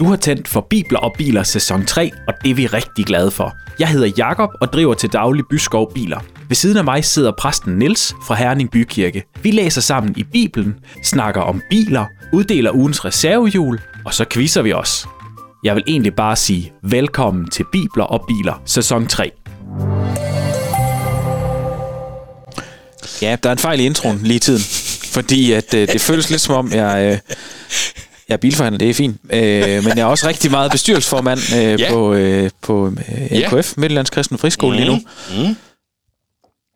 Du har tændt for Bibler og Biler sæson 3, og det er vi rigtig glade for. Jeg hedder Jakob og driver til daglig Byskov Biler. Ved siden af mig sidder præsten Niels fra Herning Bykirke. Vi læser sammen i Bibelen, snakker om biler, uddeler ugens reservehjul, og så quizzer vi os. Jeg vil egentlig bare sige velkommen til Bibler og Biler sæson 3. Ja, der er en fejl i introen lige i tiden. Fordi at, øh, det føles lidt som om, jeg, øh, jeg er bilforhandler, det er fint. Øh, men jeg er også rigtig meget bestyrelsesformand øh, Ja. på, øh, på øh, Ja. LKF, Midtjyllands Kristne Friskole lige nu. Mm.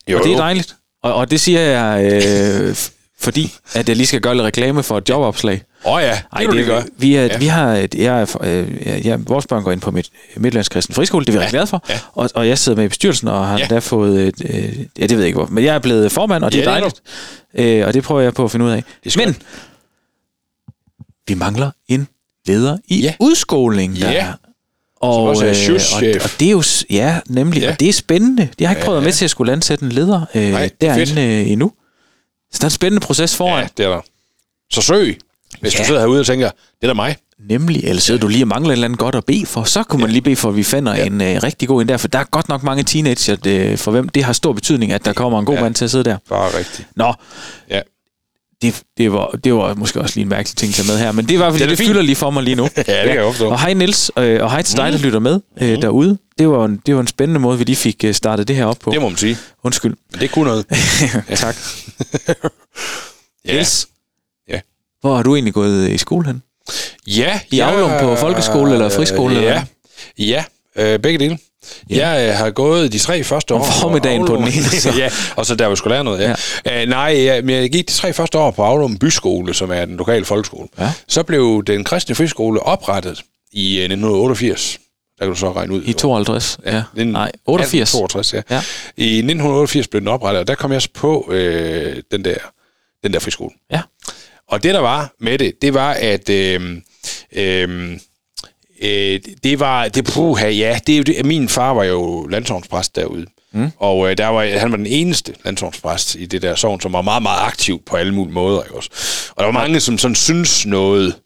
Jo, Og det er dejligt. Og, og det siger jeg, øh, fordi at jeg lige skal gøre lidt reklame for et jobopslag. Åh oh, ja, det Ej, det, det gør. Vi, er, Ja. ja. vi har, et- jeg, er, øh, jeg, jeg, vores børn går ind på mit, Midtjyllands Kristne Friskole, det er vi ja. rigtig glade for. Ja. Og, og jeg sidder med i bestyrelsen og har Ja. ja. der fået, et, øh, ja det ved jeg ikke hvor, men jeg er blevet formand, og det Ja, er det er dejligt. Øh, og det prøver jeg på at finde ud af. er skønt. Men vi mangler en leder i Ja. ja. udskoling. Der. Ja. Og, også er øh, og, og det er jo, ja, nemlig, Ja. ja. og det er spændende. Jeg har ikke Ja, prøvet ja. med til at skulle ansætte en leder øh, Nej, er derinde øh, endnu. Så der er en spændende proces foran. Ja, det er der. Så søg, hvis Ja. du sidder herude og tænker, det er da mig. Nemlig, eller sidder du lige og mangler et eller andet godt at bede for, så kunne man lige bede for, at vi finder Ja. ja. en øh, rigtig god en der, for der er godt nok mange teenager, det, for hvem det har stor betydning, at der kommer en god Ja. ja. mand til at sidde der. Bare rigtigt. Nå, Ja. Det, det, var, det var måske også lige en mærkelig ting at tage med her, men det var, fordi Det er det, det fint. fylder lige for mig lige nu. Ja, det kan jeg. Og hej Niels, øh, og hej til dig, der lytter med øh, derude. Det var, en, det var en spændende måde, vi lige fik øh, startet det her op på. Det må man sige. Undskyld. Men det kunne noget. tak. Ja. Niels, Ja. hvor har du egentlig gået i skole hen? Ja, I Aulum på folkeskole eller friskole, eller Ja, ja øh, begge dele. Ja. Jeg øh, har gået de tre første år. Om formiddagen på den ene, så. ja, og så der vi skulle lære noget. Ja. Ja. Øh, nej, jeg, men jeg gik de tre første år på Aulum Byskole, som er den lokale folkeskole. Ja. Så blev den kristne friskole oprettet i øh, 1988. Der kan du så regne ud. I 52? Ja. Den- Nej, 88. 62, ja. Ja. I 1988 blev den oprettet, og der kom jeg så på øh, den, der, den der friskole. Ja. Og det, der var med det, det var, at øh, øh, øh, det var, det puha, ja, det er jo det, min far var jo landsovnspræst derude. Mm. Og øh, der var, han var den eneste landsovnspræst i det der sovn, som var meget, meget aktiv på alle mulige måder. Ikke også? Og der var mange, som sådan synes noget.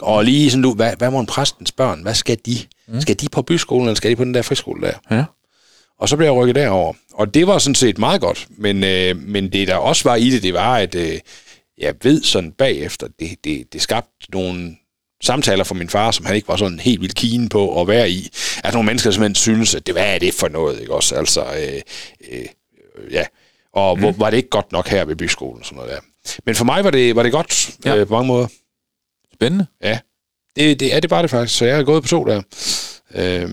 Og lige sådan, du, hvad, hvad må en præstens børn? Hvad skal de? Mm. Skal de på byskolen, eller skal de på den der friskole der? Ja. Og så blev jeg rykket derover. Og det var sådan set meget godt. Men, øh, men det, der også var i det, det var, at øh, jeg ved sådan bagefter, det, det, det skabte nogle samtaler for min far, som han ikke var sådan helt vildt keen på at være i. At nogle mennesker simpelthen synes, at det, hvad er det for noget, ikke også? Altså, øh, øh, ja. Og mm. hvor, var det ikke godt nok her ved byskolen og sådan noget der. Men for mig var det, var det godt ja. Øh, på mange måder. Spændende. Ja. Det, det er det bare det faktisk. Så jeg har gået på to der. Ja.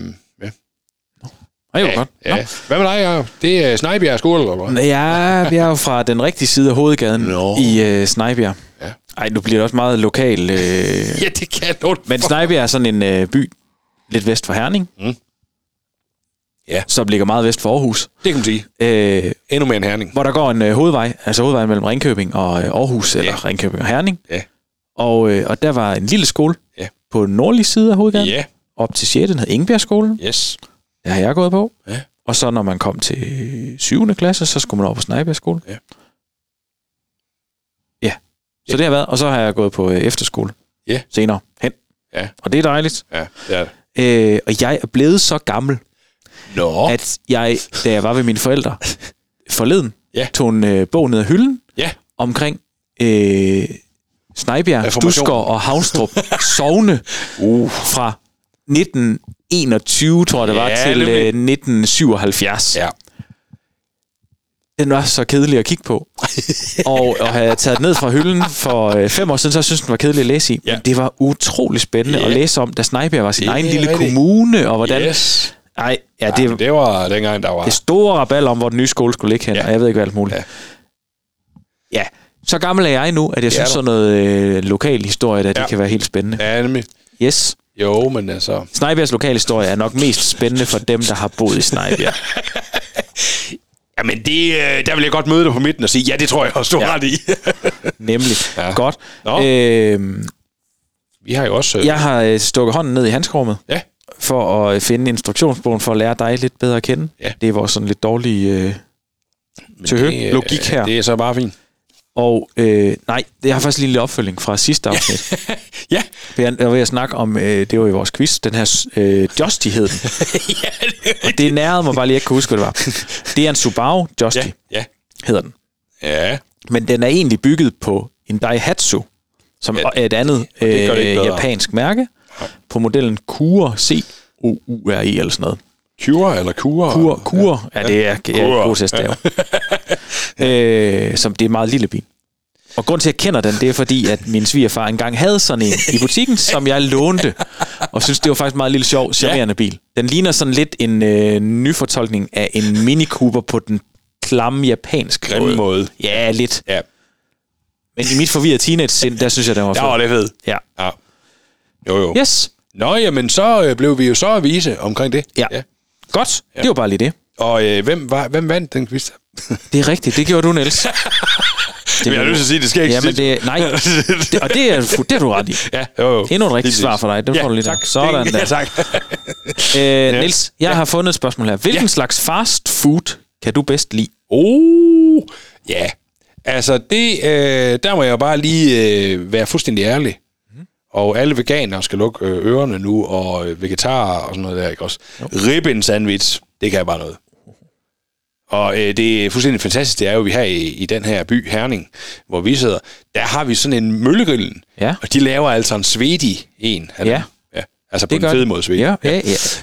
Ej, jo ja, godt. ja. Hvad med dig, Jacob? Det er Snejbjerg skole, eller hvad? Nå. Ja, vi er jo fra den rigtige side af hovedgaden Nå. i øh, Snejbjerg. Ej, nu bliver det også meget lokal. Øh, Ja, det kan jeg men Snejbjerg er sådan en øh, by lidt vest for Herning. Mm. Ja. Som ligger meget vest for Aarhus. Det kan man sige. Øh, Endnu mere en herning. hvor der går en øh, hovedvej, altså hovedvejen mellem Ringkøbing og øh, Aarhus, eller Ja. Ringkøbing og Herning. Ja. Og, øh, og der var en lille skole Ja. på den nordlige side af hovedgaden. Ja, Op til 6. Den hed Ingebjergskolen. yes. Der har jeg gået på. Ja. Og så når man kom til 7. klasse, så skulle man over på Snejbjergskole. Ja. Ja. Så Ja. det har været. Og så har jeg gået på øh, efterskole. Ja. Senere hen. Ja. Og det er dejligt. Ja, det er det. Øh, og jeg er blevet så gammel, Nå. at jeg, da jeg var ved mine forældre forleden, Ja. tog en øh, bog ned af hylden Ja. omkring øh, Snejbjerg. Duskår og Havnstrup Sovne Uh. fra 1921, tror jeg det var, Ja, til øh, 1977. Ja. Den var så kedelig at kigge på. og, og havde jeg taget den ned fra hylden for øh, fem år siden, så synes jeg, den var kedelig at læse i. Ja. Men det var utrolig spændende Ja. at læse om, da Snejbjerg var sin Det egen lille rigtigt. kommune, og hvordan... Yes. Ej, ja, Ja, det, men det var dengang, der var... det store rabal om, hvor den nye skole skulle ligge hen, Ja. ja. og jeg ved ikke hvad alt muligt. Ja. Ja. ja. Så gammel er jeg nu, at jeg er synes sådan noget øh, lokal historie, der Ja. det kan være helt spændende. Ja, nemlig. Yes. Jo, men altså... Snejbjergs lokalhistorie er nok mest spændende for dem, der har boet i Snejbjerg. Jamen, det, øh, der vil jeg godt møde dig på midten og sige, ja, det tror jeg også, du har Ja. ret i. Nemlig. Ja. Godt. Nå. Øhm, Vi har jo også... Øh, jeg har øh, stukket hånden ned i handskerummet Ja. for at øh, finde instruktionsbogen for at lære dig lidt bedre at kende. Ja. Det er vores sådan lidt dårlige øh, til det, logik her. Det er så bare fint. Og øh, nej, jeg har faktisk lige en lille opfølging fra sidste afsnit. Ja. Jeg var ved at snakke om, øh, det var i vores quiz, den her øh, Justy hed den. ja, det Og det nærede mig bare lige, jeg ikke kunne huske, hvad det var. Det er en Subaru Justy, Ja, ja. hedder den. Ja. Men den er egentlig bygget på en Daihatsu, som Ja, er et andet det det øh, japansk mærke, på modellen Cure C-O-U-R-E eller sådan noget. Cure eller Cure? Cure, Cure. Ja, det er, jeg er god til at stave. øh, som det er en meget lille bil. Og grund til, at jeg kender den, det er fordi, at min svigerfar engang havde sådan en i butikken, som jeg lånte, og synes det var faktisk en meget lille sjov, charmerende bil. Den ligner sådan lidt en øh, nyfortolkning af en Mini Cooper på den klamme japanske Grimme måde. Ja, lidt. Ja. Men i mit forvirrede teenage-sind, der synes jeg, den var fed. Ja, det fedt. Ja. Ja. Jo, jo. Yes. Nå, jamen, så øh, blev vi jo så at vise omkring det. Ja. ja. Godt. Det var bare lige det. Og øh, hvem, var, hvem vandt den quiz? Det er rigtigt. Det gjorde du, Niels. Men jeg er nødt til at sige, det skal ikke Jamen, det, nej. Det, og det er, det er du ret i. Ja, jo, jo. Endnu et rigtigt svar for dig. Det ja, får du lige der. tak. Sådan det, der. Ja, tak. Øh, Niels, jeg har fundet et spørgsmål her. Hvilken Ja. slags fast food kan du bedst lide? Oh, ja. Altså, det, øh, der må jeg jo bare lige øh, være fuldstændig ærlig. Og alle veganere skal lukke øh, ørerne nu, og øh, vegetarer og sådan noget der, ikke også? Ribben sandwich, det kan jeg bare noget. Og øh, det er fuldstændig fantastisk, det er jo, vi her i, i den her by, Herning, hvor vi sidder, der har vi sådan en møllegrillen, Ja. og de laver altså en svedig en. af Ja. dem. ja. Altså på Det en gør fed det. måde svedig. Ja, ja, ja.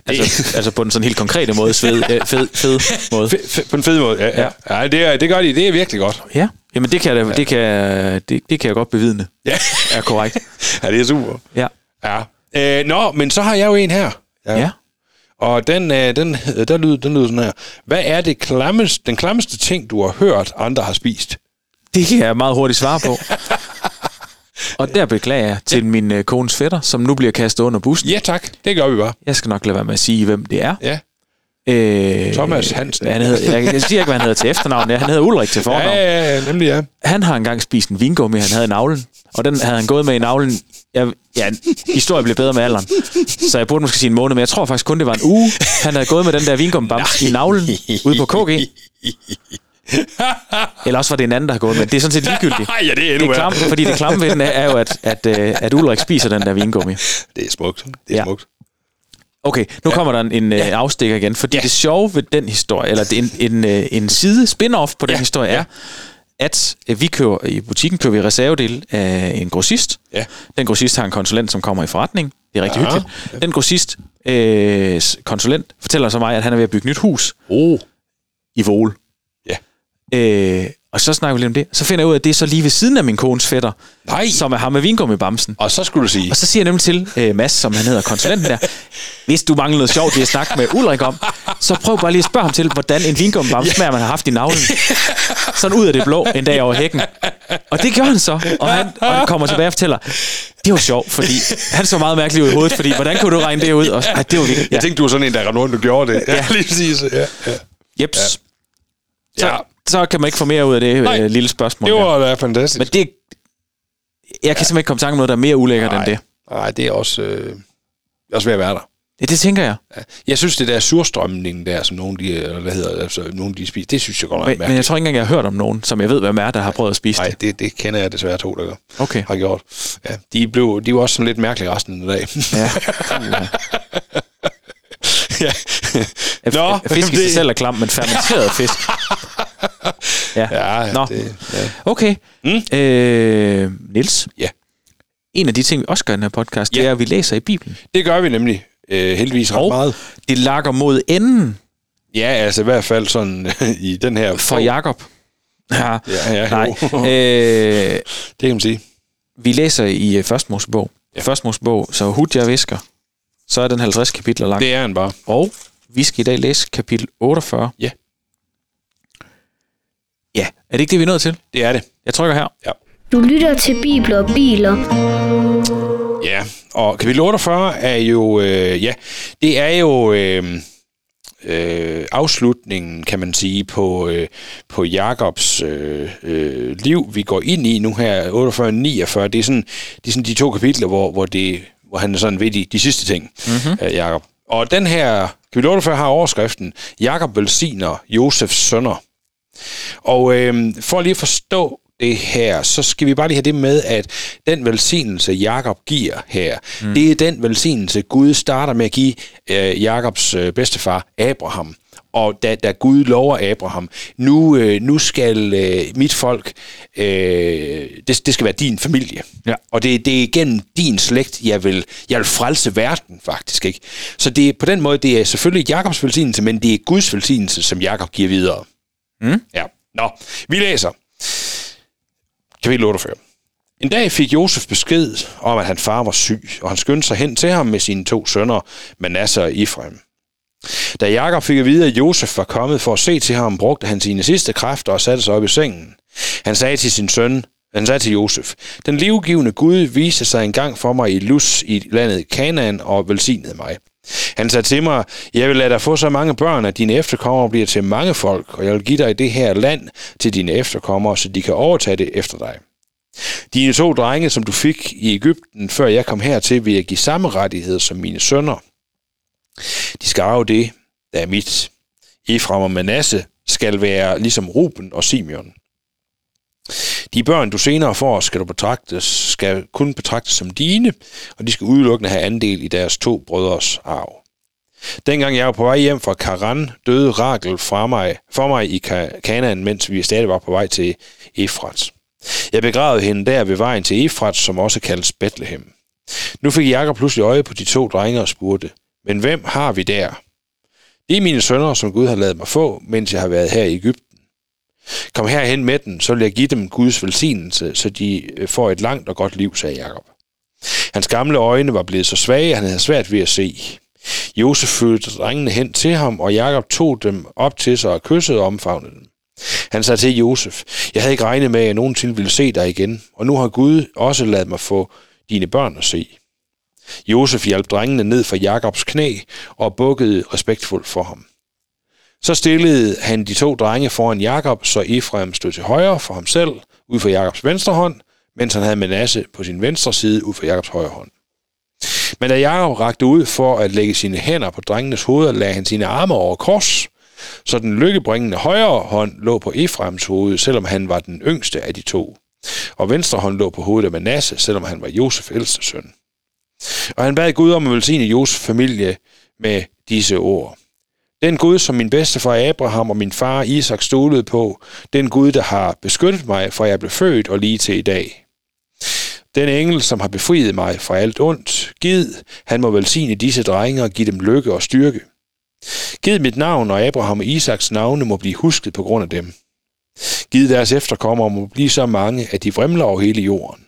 Altså, altså på den sådan helt konkrete måde. Sved, øh, fed, fed måde. Fe- fe- på en fed måde, ja. ja. Ja. ja det, er, det gør de, det er virkelig godt. Ja. Jamen, det kan, jeg, da- det kan, det, det kan jeg godt bevidne. Ja. Er korrekt. ja, det er super. Ja. Ja. Øh, nå, men så har jeg jo en her. Ja. Og den, øh, den, øh, der lyder, den lyder sådan her. Hvad er det klammeste, den klammeste ting, du har hørt, andre har spist? Det kan jeg meget hurtigt svare på. Og der beklager jeg til min øh, kones fætter, som nu bliver kastet under bussen. Ja, tak. Det gør vi bare. Jeg skal nok lade være med at sige, hvem det er. Ja. Øh, Thomas Hansen. Han hedder, jeg, jeg siger ikke, hvad han hedder til efternavn. Ja, Han hedder Ulrik til Ja, fornavn. ja, ja, nemlig ja. Han har engang spist en vingummi, han havde i navlen. Og den havde han gået med i navlen. Jeg, ja, historien blev bedre med alderen. Så jeg burde måske sige en måned, men jeg tror faktisk kun, det var en uge. Han havde gået med den der vingummibams i navlen ude på KG. Eller også var det en anden, der har gået med. Det er sådan set ligegyldigt. ja, det er endnu Det er klam, fordi det klamme ved den er, jo, at, at, øh, at Ulrik spiser den der vingummi. Det er smukt. Det er Ja. smukt. Okay, nu ja. kommer der en, en ja. afstikker igen, fordi ja. det sjove ved den historie, eller det er en, en, øh, en side spin-off på den Ja. historie, er, at øh, vi køber i butikken køber vi reservedel af en grossist. Ja. Den grossist har en konsulent, som kommer i forretning. Det er rigtig Ja. hyggeligt. Den grossist øh, konsulent fortæller så mig, at han er ved at bygge nyt hus Oh. i Vole. Ja. Øh, og så snakker vi lidt om det. Så finder jeg ud af, at det er så lige ved siden af min kones fætter, Nej. som er ham med vingummibamsen. Og så skulle du sige... Og så siger jeg nemlig til øh, Mads, som han hedder, konsulenten der, hvis du mangler noget sjovt, det at snakke med Ulrik om, så prøv bare lige at spørge ham til, hvordan en vingummibamse smager, man har haft i navlen. Sådan ud af det blå en dag over hækken. Og det gør han så, og han, og han kommer tilbage og fortæller, det var sjovt, fordi han så meget mærkelig ud i hovedet, fordi hvordan kunne du regne det ud? Og, ej, det var virkelig, ja. Jeg tænkte, du var sådan en, der rendte rundt og gjorde det. Ja, lige præcis. Ja, ja. Jeps. Så, Ja. Så kan man ikke få mere ud af det Nej. øh, lille spørgsmål. Det var da fantastisk. Men det, jeg kan simpelthen ikke komme i tanke om noget, der er mere ulækkert end det. Nej, det er også, øh, også ved at være der. Ja, det tænker jeg. Ja. Jeg synes, det der surstrømning der, som nogen de, eller hvad hedder, altså, nogen de spiser, det synes jeg godt nok er Men, men jeg mærkeligt. tror ikke engang, jeg har hørt om nogen, som jeg ved, hvem er, der har prøvet at spise Nej, det. det, det kender jeg desværre to, der gør, Okay. har gjort. Ja, de, blev, de var også sådan lidt mærkelige resten af dagen. Ja. ja. Nå, fisk i sig selv er klam, men fermenteret fisk. Ja. Ja, Nå. det, ja. Okay. Mm. Øh, Nils. Ja. En af de ting, vi også gør i den her podcast, det Ja. er, at vi læser i Bibelen. det gør vi nemlig øh, heldigvis ret Og meget. det lakker mod enden Ja, altså i hvert fald sådan i den her... for Jakob. Ja, Ja, ja, nej. Øh, det kan man sige. vi læser i øh, Første Mosebog. Ja. Første Mosebog, så Hudja visker. Så er den 50 kapitler lang. Det er han bare. Og vi skal i dag læse kapitel 48. Ja. Ja, er det ikke det, vi er nået til? Det er det. Jeg trykker her. Ja. Du lytter til Bibler og Biler. Ja, og kapitel 48 er jo, øh, ja, det er jo øh, øh, afslutningen, kan man sige, på, øh, på Jakobs øh, øh, liv, vi går ind i nu her, 48 og 49. Det er sådan, det er sådan de to kapitler, hvor, hvor, det, hvor han er sådan ved de, de sidste ting, mm-hmm. øh, Jakob. Og den her, kapitel 48 har overskriften, Jakob velsigner Josefs sønner. Og øh, for lige at forstå det her, så skal vi bare lige have det med, at den velsignelse, Jakob giver her, mm. det er den velsignelse, Gud starter med at give øh, Jakobs øh, bedstefar, Abraham. Og da, da Gud lover Abraham, nu, øh, nu skal øh, mit folk, øh, det, det skal være din familie. Ja. Og det, det er gennem din slægt, jeg vil, jeg vil frelse verden, faktisk. ikke. Så det er på den måde, det er selvfølgelig Jakobs velsignelse, men det er Guds velsignelse, som Jakob giver videre. Mm. Ja. Nå, vi læser. Kapitel 48. En dag fik Josef besked om, at hans far var syg, og han skyndte sig hen til ham med sine to sønner, Manasse og Ifrem. Da Jakob fik at vide, at Josef var kommet for at se til ham, brugte han sine sidste kræfter og satte sig op i sengen. Han sagde til sin søn, han sagde til Josef, Den livgivende Gud viste sig engang for mig i Lus i landet Kanaan og velsignede mig. Han sagde til mig, jeg vil lade dig få så mange børn, at dine efterkommere bliver til mange folk, og jeg vil give dig det her land til dine efterkommere, så de kan overtage det efter dig. Dine to drenge, som du fik i Ægypten, før jeg kom hertil, vil jeg give samme rettighed som mine sønner. De skal arve det, der er mit. Efraim og Manasse skal være ligesom Ruben og Simeon. De børn, du senere får, skal, du betragtes, skal kun betragtes som dine, og de skal udelukkende have andel i deres to brødres arv. Dengang jeg var på vej hjem fra Karan, døde Rakel fra mig, for mig i Kanaan, mens vi stadig var på vej til Efrat. Jeg begravede hende der ved vejen til Efrat, som også kaldes Bethlehem. Nu fik Jakob pludselig øje på de to drenge og spurgte, men hvem har vi der? Det er mine sønner, som Gud har lavet mig få, mens jeg har været her i Ægypten. Kom herhen med dem, så vil jeg give dem Guds velsignelse, så de øh, får et langt og godt liv, sagde Jakob. Hans gamle øjne var blevet så svage, at han havde svært ved at se. Josef følte drengene hen til ham, og Jakob tog dem op til sig og kyssede og omfavnede dem. Han sagde til Josef, jeg havde ikke regnet med, at jeg nogensinde ville se dig igen, og nu har Gud også ladet mig få dine børn at se. Josef hjalp drengene ned fra Jakobs knæ og bukkede respektfuldt for ham. Så stillede han de to drenge foran Jakob, så Efraim stod til højre for ham selv, ud for Jakobs venstre hånd, mens han havde Manasse på sin venstre side ud for Jakobs højre hånd. Men da Jakob rakte ud for at lægge sine hænder på drengenes hoveder, lagde han sine arme over kors, så den lykkebringende højre hånd lå på Efraims hoved, selvom han var den yngste af de to. Og venstre hånd lå på hovedet af Manasse, selvom han var Josef ældste søn. Og han bad Gud om at velsigne Josefs familie med disse ord. Den Gud, som min bedstefar Abraham og min far Isak stolede på, den Gud, der har beskyttet mig, fra jeg blev født og lige til i dag. Den engel, som har befriet mig fra alt ondt, gid, han må velsigne disse drenge og give dem lykke og styrke. Gid mit navn og Abraham og Isaks navne må blive husket på grund af dem. Gid deres efterkommere må blive så mange, at de vrimler over hele jorden.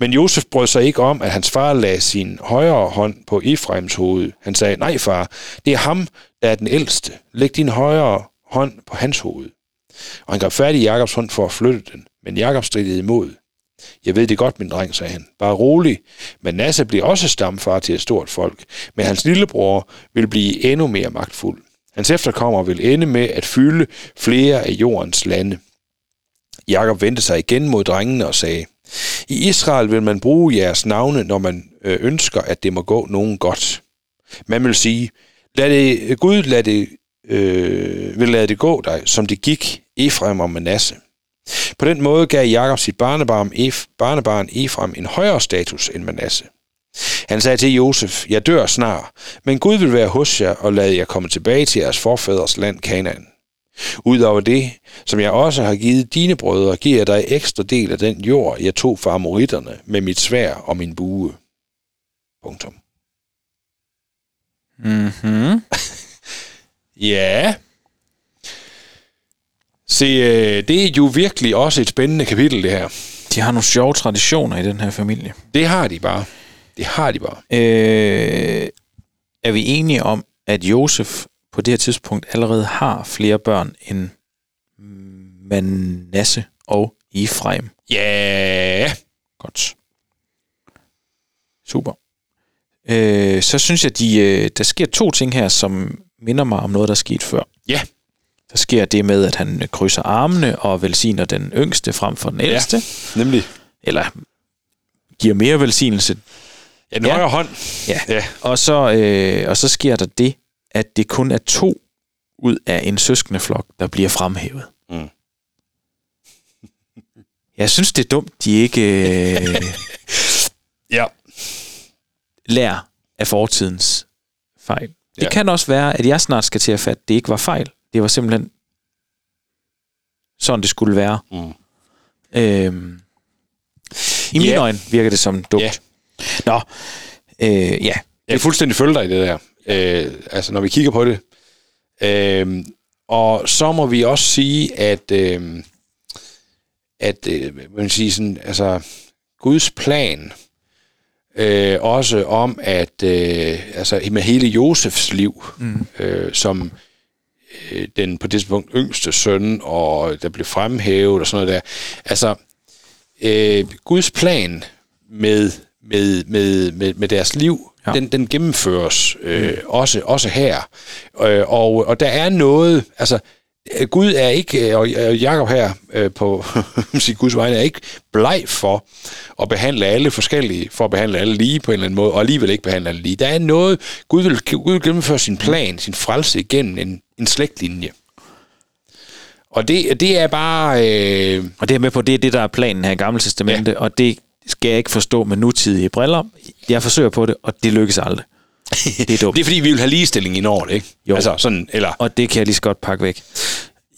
Men Josef brød sig ikke om, at hans far lagde sin højre hånd på Efraims hoved. Han sagde, nej far, det er ham, der er den ældste. Læg din højre hånd på hans hoved. Og han gav fat i Jakobs hånd for at flytte den, men Jakob stridede imod. Jeg ved det godt, min dreng, sagde han. Bare rolig. Men Nasse bliver også stamfar til et stort folk, men hans lillebror vil blive endnu mere magtfuld. Hans efterkommer vil ende med at fylde flere af jordens lande. Jakob vendte sig igen mod drengene og sagde, i Israel vil man bruge jeres navne, når man øh, ønsker, at det må gå nogen godt. Man vil sige, lad det, Gud lad det, øh, vil lade det gå dig, som det gik Efraim og Manasse. På den måde gav Jakob sit barnebarn, Ef, barnebarn Efraim en højere status end Manasse. Han sagde til Josef, jeg dør snart, men Gud vil være hos jer og lade jer komme tilbage til jeres forfædres land Kanaan. Udover det, som jeg også har givet dine brødre, giver jeg dig ekstra del af den jord, jeg tog fra amoritterne med mit svær og min bue. Punktum. Mm-hmm. Ja. Se, øh, det er jo virkelig også et spændende kapitel, det her. De har nogle sjove traditioner i den her familie. Det har de bare. Det har de bare. Øh, er vi enige om, at Josef på det her tidspunkt allerede har flere børn end Manasse og Efraim? Ja. Godt. Super. Øh, så synes jeg, de, øh, der sker to ting her, som minder mig om noget, der skete før. Ja. Der sker det med, at han krydser armene og velsigner den yngste frem for den ældste. Ja. Nemlig. Eller giver mere velsignelse. Ja, den Ja. højre hånd. Ja. Ja. Og så, øh, og så sker der det, at det kun er to ud af en søskendeflok, der bliver fremhævet. Mm. Jeg synes, det er dumt, de ikke øh, Ja. lærer af fortidens fejl. Det Ja. kan også være, at jeg snart skal til at fatte, at det ikke var fejl. Det var simpelthen sådan, det skulle være. Mm. Øhm, I mine Ja. øjne virker det som dumt. Ja. Nå, øh, ja. Jeg er fuldstændig følge dig i det der. Øh, altså, når vi kigger på det. Øh, og så må vi også sige, at, øh, at øh, man sige sådan, altså, Guds plan, øh, også om, at øh, altså, med hele Josefs liv, mm. øh, som øh, den på det tidspunkt yngste søn, og der blev fremhævet og sådan noget der. Altså, øh, Guds plan med, med, med, med, med deres liv, Ja. den, den gennemføres øh, mm. også, også her. Øh, og, og der er noget, altså øh, Gud er ikke, øh, og Jacob her øh, på sige, Guds vegne, er ikke bleg for at behandle alle forskellige, for at behandle alle lige på en eller anden måde, og alligevel ikke behandle alle lige. Der er noget, Gud vil, Gud vil gennemføre sin plan, sin frelse igennem en, en slægtlinje. Og det, det er bare... Øh, Og det er med på, det er det, der er planen her i Gamle Testamente, ja. og det skal jeg ikke forstå med nutidige briller. Jeg forsøger på det, og det lykkes aldrig. Det er dumt. det er fordi, vi vil have ligestilling i Norden, ikke? Jo. Altså sådan, eller... og det kan jeg lige så godt pakke væk.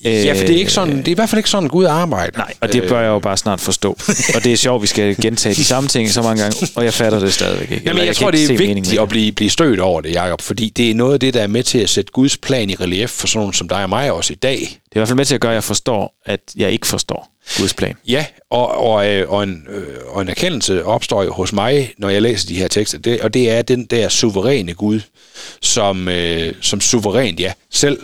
Ja, for det er, ikke sådan, det er i hvert fald ikke sådan, Gud arbejder. Nej, og det bør jeg jo bare snart forstå. og det er sjovt, vi skal gentage de samme ting så mange gange, og jeg fatter det stadigvæk ikke. Jamen, jeg, jeg tror, det er vigtigt at blive, blive stødt over det, Jacob, fordi det er noget af det, der er med til at sætte Guds plan i relief for sådan nogen som dig og mig også i dag. Det er i hvert fald med til at gøre, at jeg forstår, at jeg ikke forstår Guds plan. Ja, og, og, øh, og, en, øh, og en erkendelse opstår jo hos mig, når jeg læser de her tekster, det, og det er den der suveræne Gud, som, øh, som suverænt, ja, selv,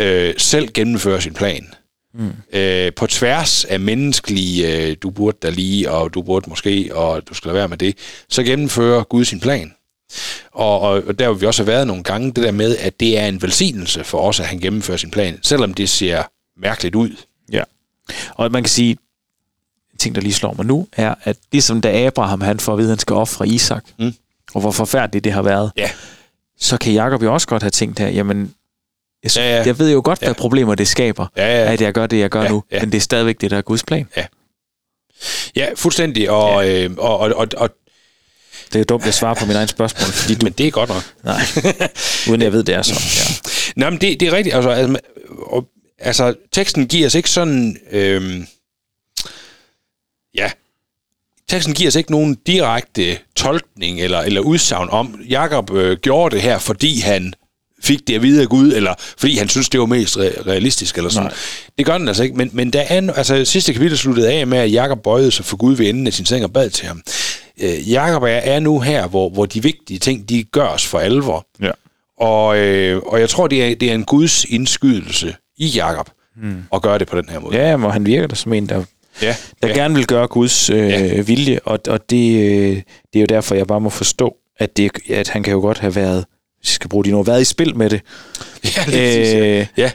øh, selv gennemfører sin plan. Mm. Øh, på tværs af menneskelige, øh, du burde da lige, og du burde måske, og du skal lade være med det, så gennemfører Gud sin plan. Og, og, og der har vi også været nogle gange, det der med, at det er en velsignelse for os, at han gennemfører sin plan, selvom det ser mærkeligt ud. Ja. Og man kan sige, en ting, der lige slår mig nu, er, at ligesom da Abraham han får at vide, at han skal ofre Isak, Mm. og hvor forfærdeligt det har været, Ja. så kan Jacob jo også godt have tænkt her, jamen, jeg, Ja, ja. jeg ved jo godt, hvad Ja. problemer det skaber, Ja, ja. at jeg gør det, jeg gør Ja, nu, ja. men det er stadigvæk det, der er Guds plan. Ja, fuldstændig. Og, ja. Øh, og, og, og, og, Det er dumt at svare på mine egne spørgsmål, fordi du... men det er godt nok. Nej, uden jeg ved, det er så. Ja. Nej, men det, det er rigtigt. Altså, altså, og, altså, teksten giver os ikke sådan... Øh, ja, teksten giver os ikke nogen direkte tolkning eller, eller udsagn om, Jakob øh, gjorde det her, fordi han fik det at vide af Gud, eller fordi han synes, det var mest re- realistisk, eller sådan. Nej. Det gør den altså ikke, men, men der er, altså, sidste kapitel sluttede af med, at Jakob bøjede sig for Gud ved enden af sin seng og bad til ham. Øh, Jakob er, er nu her, hvor, hvor de vigtige ting, de gørs for alvor. ja. Og, øh, og jeg tror, det er, det er en Guds indskydelse i Jakob hmm. at gøre det på den her måde. Ja, og han virker da som en, der, ja, der ja. gerne vil gøre Guds øh, Ja. vilje, og, og det, øh, det er jo derfor, jeg bare må forstå, at, det, at han kan jo godt have været, hvis jeg skal bruge de ord, været i spil med det. ja, lige præcis, ja. Øh, ja.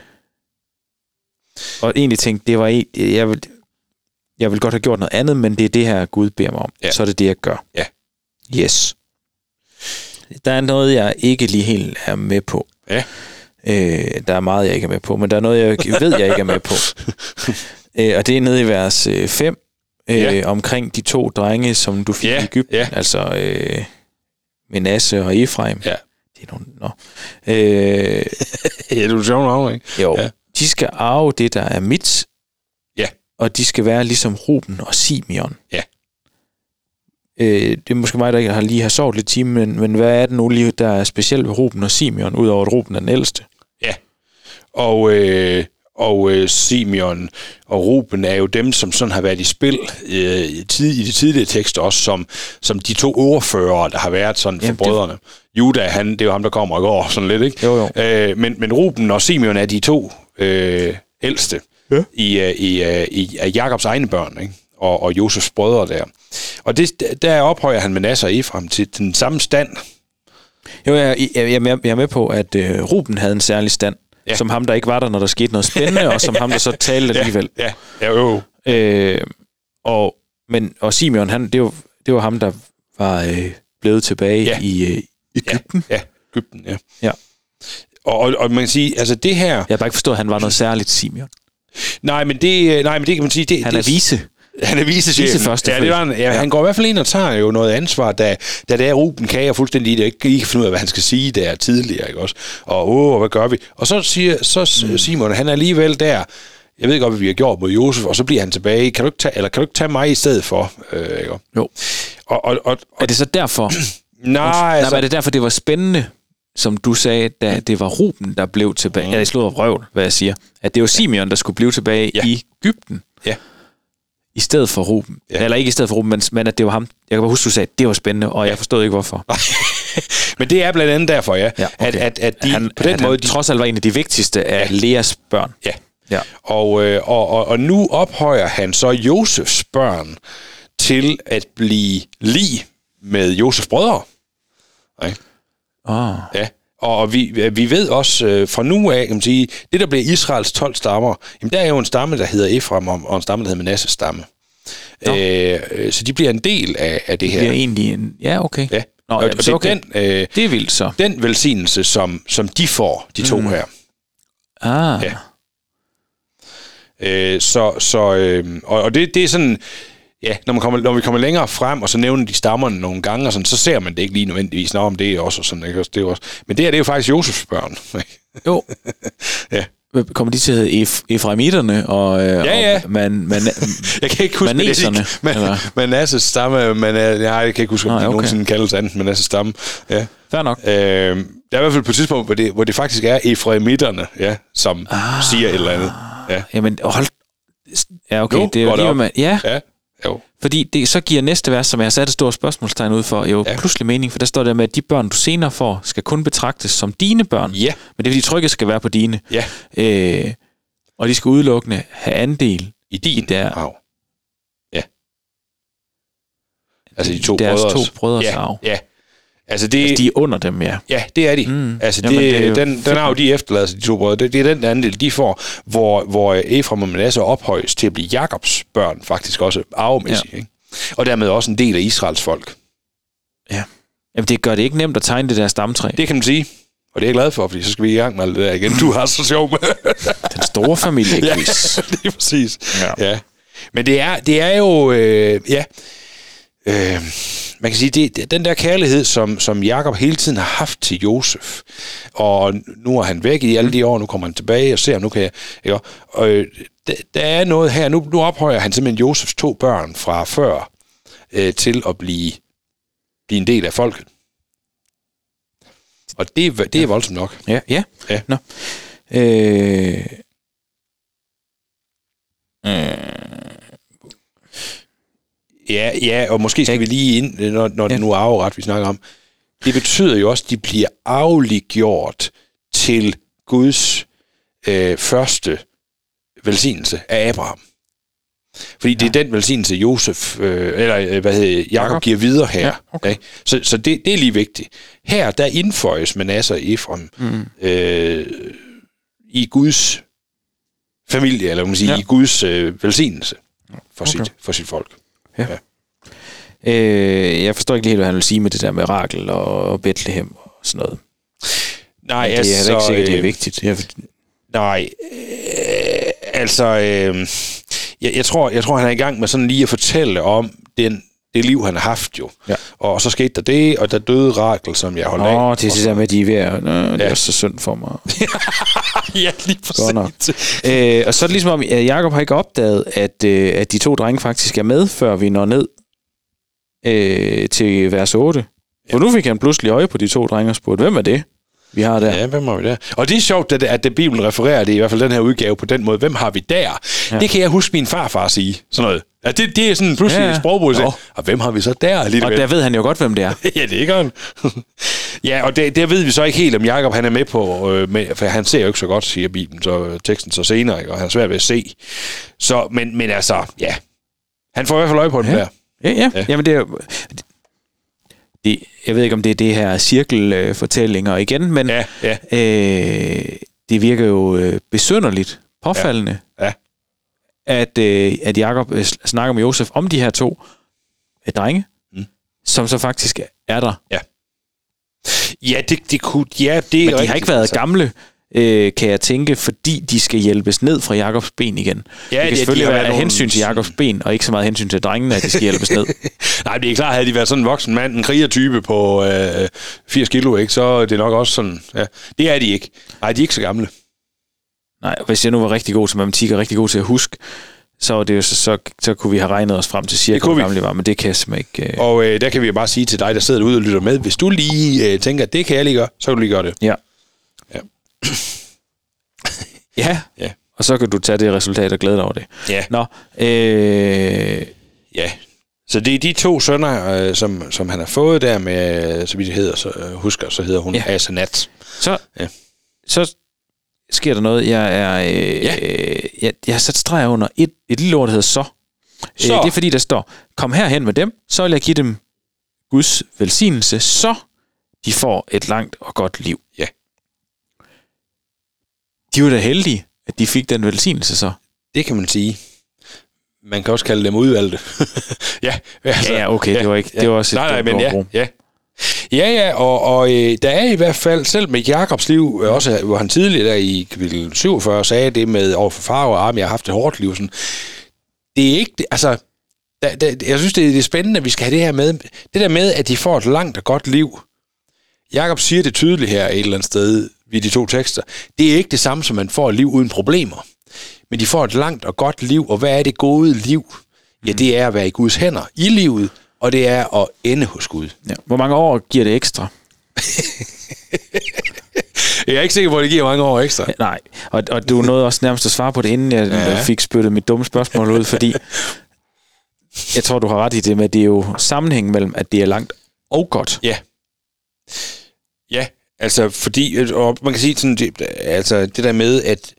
og egentlig tænkte, det var en, jeg vil, jeg vil godt have gjort noget andet, men det er det her, Gud beder mig om. Ja. Så er det det, jeg gør. Ja. Yes. Der er noget, jeg ikke lige helt er med på. Ja. Øh, der er meget, jeg ikke er med på, men der er noget, jeg ved, jeg ikke er med på. øh, og det er nede i vers 5, øh, Ja. omkring de to drenge, som du fik Ja, i Ægypten, ja. altså øh, Menasse og Efraim. Ja. Det er nogle, nå. Øh, ja, du er sjov navn, ikke? jo, Ja. ja. de skal arve det, der er mit, Ja. og de skal være ligesom Ruben og Simeon. Ja. Øh, det er måske mig, der ikke har lige har sovet lidt time, men, men hvad er det nu lige, der er specielt ved Ruben og Simeon, udover at Ruben er den ældste? Og, øh, og øh, Simeon og Ruben er jo dem, som sådan har været i spil øh, i, tid, i de tidligere tekster også, som, som de to ordfører, der har været sådan for Jamen, det- brødrene. Juda, han, det er jo ham, der kommer og går sådan lidt, ikke? Jo, jo. Øh, men, men Ruben og Simeon er de to øh, ældste Ja. i, øh, i, øh, i af Jakobs egne børn, ikke? Og, og Josefs brødre der. Og det, der ophøjer han Manasse og Efraim til den samme stand. Jo, jeg, jeg, jeg, er med- jeg er med på, at øh, Ruben havde en særlig stand, Ja. ja. som ham, der ikke var der, når der skete noget spændende, og som ham, der så talte alligevel. Ja, ja, jo. Øh, og, men, og Simeon, han, det, var, det var ham, der var øh, blevet tilbage Ja. ja. i øh, Ægypten. Ja, Ægypten, ja. Ja. Og, og, og man kan sige, altså det her... Jeg har bare ikke forstået, at han var noget særligt Simeon. Nej, men det, øh, nej, men det kan man sige... Det, Han det, er vise. Han er vicechef. Viceførste ja, det var han, ja, han går i hvert fald ind og tager jo noget ansvar, da, da det er Ruben Kager fuldstændig i det, ikke lige kan finde ud af, hvad han skal sige der tidligere, ikke også? Og åh, hvad gør vi? Og så siger så mm. Simon, han er alligevel der, jeg ved godt, hvad vi har gjort mod Josef, og så bliver han tilbage. Kan du ikke tage, eller kan du ikke tage mig i stedet for? Øh, ikke? Jo. Og, og, og, Er det så derfor? nej, Nej, altså, er det derfor, det var spændende, som du sagde, da det var Ruben, der blev tilbage? Mm. Ja, det slog af røv, hvad jeg siger. At det var Simeon, der skulle blive tilbage Ja. i Ægypten, Ja. I stedet for Ruben. Ja. Ja. Eller ikke i stedet for Ruben, men, men at det var ham. Jeg kan bare huske, du sagde, at det var spændende, og jeg forstod ikke, hvorfor. Men det er blandt andet derfor, ja. Ja, at, at, at de han, på den at måde... han De, trods alt var en af de vigtigste af Ja. Leas børn. ja. Ja. Og, øh, og, og, og nu ophøjer han så Josefs børn til at blive lige med Josefs brødre. Ikke? Oh. Ja. Og vi, vi ved også øh, fra nu af, kan man sige, det der bliver Israels 12 stammer, jamen der er jo en stamme, der hedder Efraim, og en stamme, der hedder Manasses stamme. Øh, øh, så de bliver en del af, af det Det her. er egentlig en... Ja, okay. Ja. Nå, og, jamen, og det er okay. den, øh, Det er vildt så. den velsignelse, som, som de får, de to mm. her. Ah. Ja. Øh, så, så, øh, og, og det, det er sådan, ja, når, man kommer, når vi kommer længere frem, og så nævner de stammerne nogle gange, og sådan, så ser man det ikke lige nødvendigvis, Nå, om det er også sådan, ikke? Det er jo også, men det her, det er jo faktisk Josefs børn. ikke? Jo. Ja. Kommer de til at hedde Ef- Efraimitterne og, øh, Ja, ja. og man, man, Jeg kan ikke huske, det Maneserne, er. Man? Manasses stamme, men nej, jeg kan ikke huske, om Nej, de okay. nogensinde kaldes andet Manasses stamme. Ja. Fair nok. Øh, der er i hvert fald på et tidspunkt, hvor det, hvor det faktisk er Efraimitterne, ja, som ah. siger et eller andet. Ja, Jamen, hold... Ja, okay. Nu det er jo det lige, med, ja, ja, jo. fordi det, så giver næste vers, som jeg har sat et stort spørgsmålstegn ud for, jo Ja. pludselig mening, for der står der med, at de børn, du senere får, skal kun betragtes som dine børn. Ja, Men det er, fordi trykket skal være på dine. ja, Øh, og de skal udelukkende have andel i din i der, arv. Ja. Altså de to deres brødres. to brødres ja, arv. Ja, altså det... Altså, de er under dem, ja. Ja, det er de. Mm. Altså, det, Jamen, det er jo den, den fedt arv, de efterlader sig, de to brødre, det, det er den andel, de får, hvor, hvor Efraim og Manasse ophøjes til at blive Jakobs børn, faktisk også arvemæssigt. Ja. Ikke? Og dermed også en del af Israels folk. ja. Jamen, det gør det ikke nemt at tegne det der stamtræ. Det kan man sige. Og det er jeg glad for, fordi så skal vi i gang med alt det der igen. Du har så sjov med. Den store familie ja, det er præcis. Ja. ja. Men det er, det er jo, øh, ja, øh, man kan sige, det, den der kærlighed, som, som Jakob hele tiden har haft til Josef, og nu er han væk i alle de år, nu kommer han tilbage og ser, nu kan jeg, ikke? og øh, der, der er noget her, nu, nu ophøjer han simpelthen Josefs to børn fra før øh, til at blive, blive en del af folket. Og det, er- det er voldsomt nok. Ja, ja. Ja. Nå. Øh, øh, Ja, ja, og måske skal vi lige ind, når, når ja. Det nu er arveret, vi snakker om. Det betyder jo også, at de bliver afliggjort til Guds øh, første velsignelse af Abraham. Fordi ja. det er den velsignelse, Josef, øh, eller øh, hvad hedder Jakob Jakob. giver videre her. Ja, okay. ikke? Så, så det, det er lige vigtigt. Her, der indføjes Manasse og Efraim mm. øh, i Guds familie, eller man kan sige, ja. Ja. i Guds øh, velsignelse for, Okay. sit, for sit folk. Øh, jeg forstår ikke helt, hvad han vil sige med det der med Rakel og Bethlehem og sådan noget. Nej, Men det er da ikke sikkert, det er øh, vigtigt. Jeg, Nej, øh, altså, øh, jeg, jeg, tror, jeg tror, han er i gang med sådan lige at fortælle om den, det liv, han har haft jo. Ja. Og så skete der det, og der døde Rakel, som jeg holdt af. Åh, det er det der med, at de er ved at... Det Ja. er så synd for mig. ja, lige præcis. øh, og så er det ligesom om, at Jacob har ikke opdaget, at, øh, at de to drenge faktisk er med, før vi når ned øh, til vers 8. For nu fik han pludselig øje på de to drenge og spurgte, hvem er det, vi har der? Ja, hvem har vi der? Og det er sjovt, at, at det Bibelen refererer det, i hvert fald den her udgave på den måde. Hvem har vi der? Ja. Det kan jeg huske min farfar sige. Sådan noget. Ja, det, det er sådan pludselig Ja, ja, sprogbrud. Nå. Og hvem har vi så der alligevel? Og der ved han jo godt, hvem det er. ja, det gør han. ja, og det, der ved vi så ikke helt, om Jakob han er med på, øh, med, for han ser jo ikke så godt, siger Bibelen, så øh, teksten så senere, ikke? og han er svært ved at se. Så, men, men altså, ja. Han får i hvert fald øje på den Ja. der. Ja, ja. Ja. ja. Jamen, det er. Det, jeg ved ikke, om det er det her cirkelfortællinger igen, men Ja, ja. øh, det virker jo øh, besynderligt, påfaldende, Ja. at, øh, at Jacob øh, snakker med Josef om de her to øh, drenge, Mm. som så faktisk er der. Ja, det, det kunne... Ja, det Men de har ikke været altså. gamle øh, kan jeg tænke, fordi de skal hjælpes ned fra Jakobs ben igen. Ja, det kan det- de selvfølgelig har være af nogle- hensyn til Jakobs ben, og ikke så meget hensyn til drengene, at de skal hjælpes ned. Nej, det er klart, havde de været sådan en voksen mand, en krigertype på øh, 80 kilo, ikke, så er det nok også sådan... Ja, det er de ikke. Nej, de er ikke så gamle. Nej, hvis jeg nu var rigtig god til matematik og rigtig god til at huske, så, det jo, så, så, så kunne vi have regnet os frem til cirka, hvor gamle de var, men det kan jeg simpelthen ikke... Øh... Og øh, der kan vi bare sige til dig, der sidder derude og lytter med, hvis du lige øh, tænker, at det kan jeg lige gøre, så kan du lige gøre det. Ja. Ja. Ja. Og så kan du tage det resultat og glæde dig over det. Ja. Nå, øh, Ja. Så det er de to sønner, øh, som, som han har fået der med, øh, så vidt det hedder, så, øh, husker, så hedder hun Ja. Asenat. så, Ja. så sker der noget. Jeg er, øh, Ja. øh, jeg, jeg har sat streg under et, et lille ord, der hedder så. Så. Øh, det er fordi, der står, kom herhen med dem, så vil jeg give dem Guds velsignelse, så de får et langt og godt liv. Ja. De var da heldige, at de fik den velsignelse så. Det kan man sige. Man kan også kalde dem udvalgte. ja, altså, Ja, ja, okay, det var ikke- det var også et nej, nej, men ja, ja. Ja, ja, og, og øh, der er i hvert fald, selv med Jakobs liv, øh, også hvor han tidligere der i kapitel 47 sagde det med overfor far og arm, jeg har haft et hårdt liv, sådan, det er ikke, det, altså, der, der, jeg synes, det er, det er spændende, at vi skal have det her med, det der med, at de får et langt og godt liv. Jakob siger det tydeligt her et eller andet sted ved de to tekster. Det er ikke det samme, som man får et liv uden problemer. Men de får et langt og godt liv, og hvad er det gode liv? Ja, det er at være i Guds hænder i livet, og det er at ende hos Gud. Ja. Hvor mange år giver det ekstra? Jeg er ikke sikker på, at det giver mange år ekstra. Nej, og, og du nåede også nærmest at svare på det, inden jeg Ja. fik spyttet mit dumme spørgsmål ud, fordi jeg tror, du har ret i det, men det er jo sammenhæng mellem, at det er langt og godt. Ja. Ja, altså fordi, og man kan sige sådan, det, altså det der med, at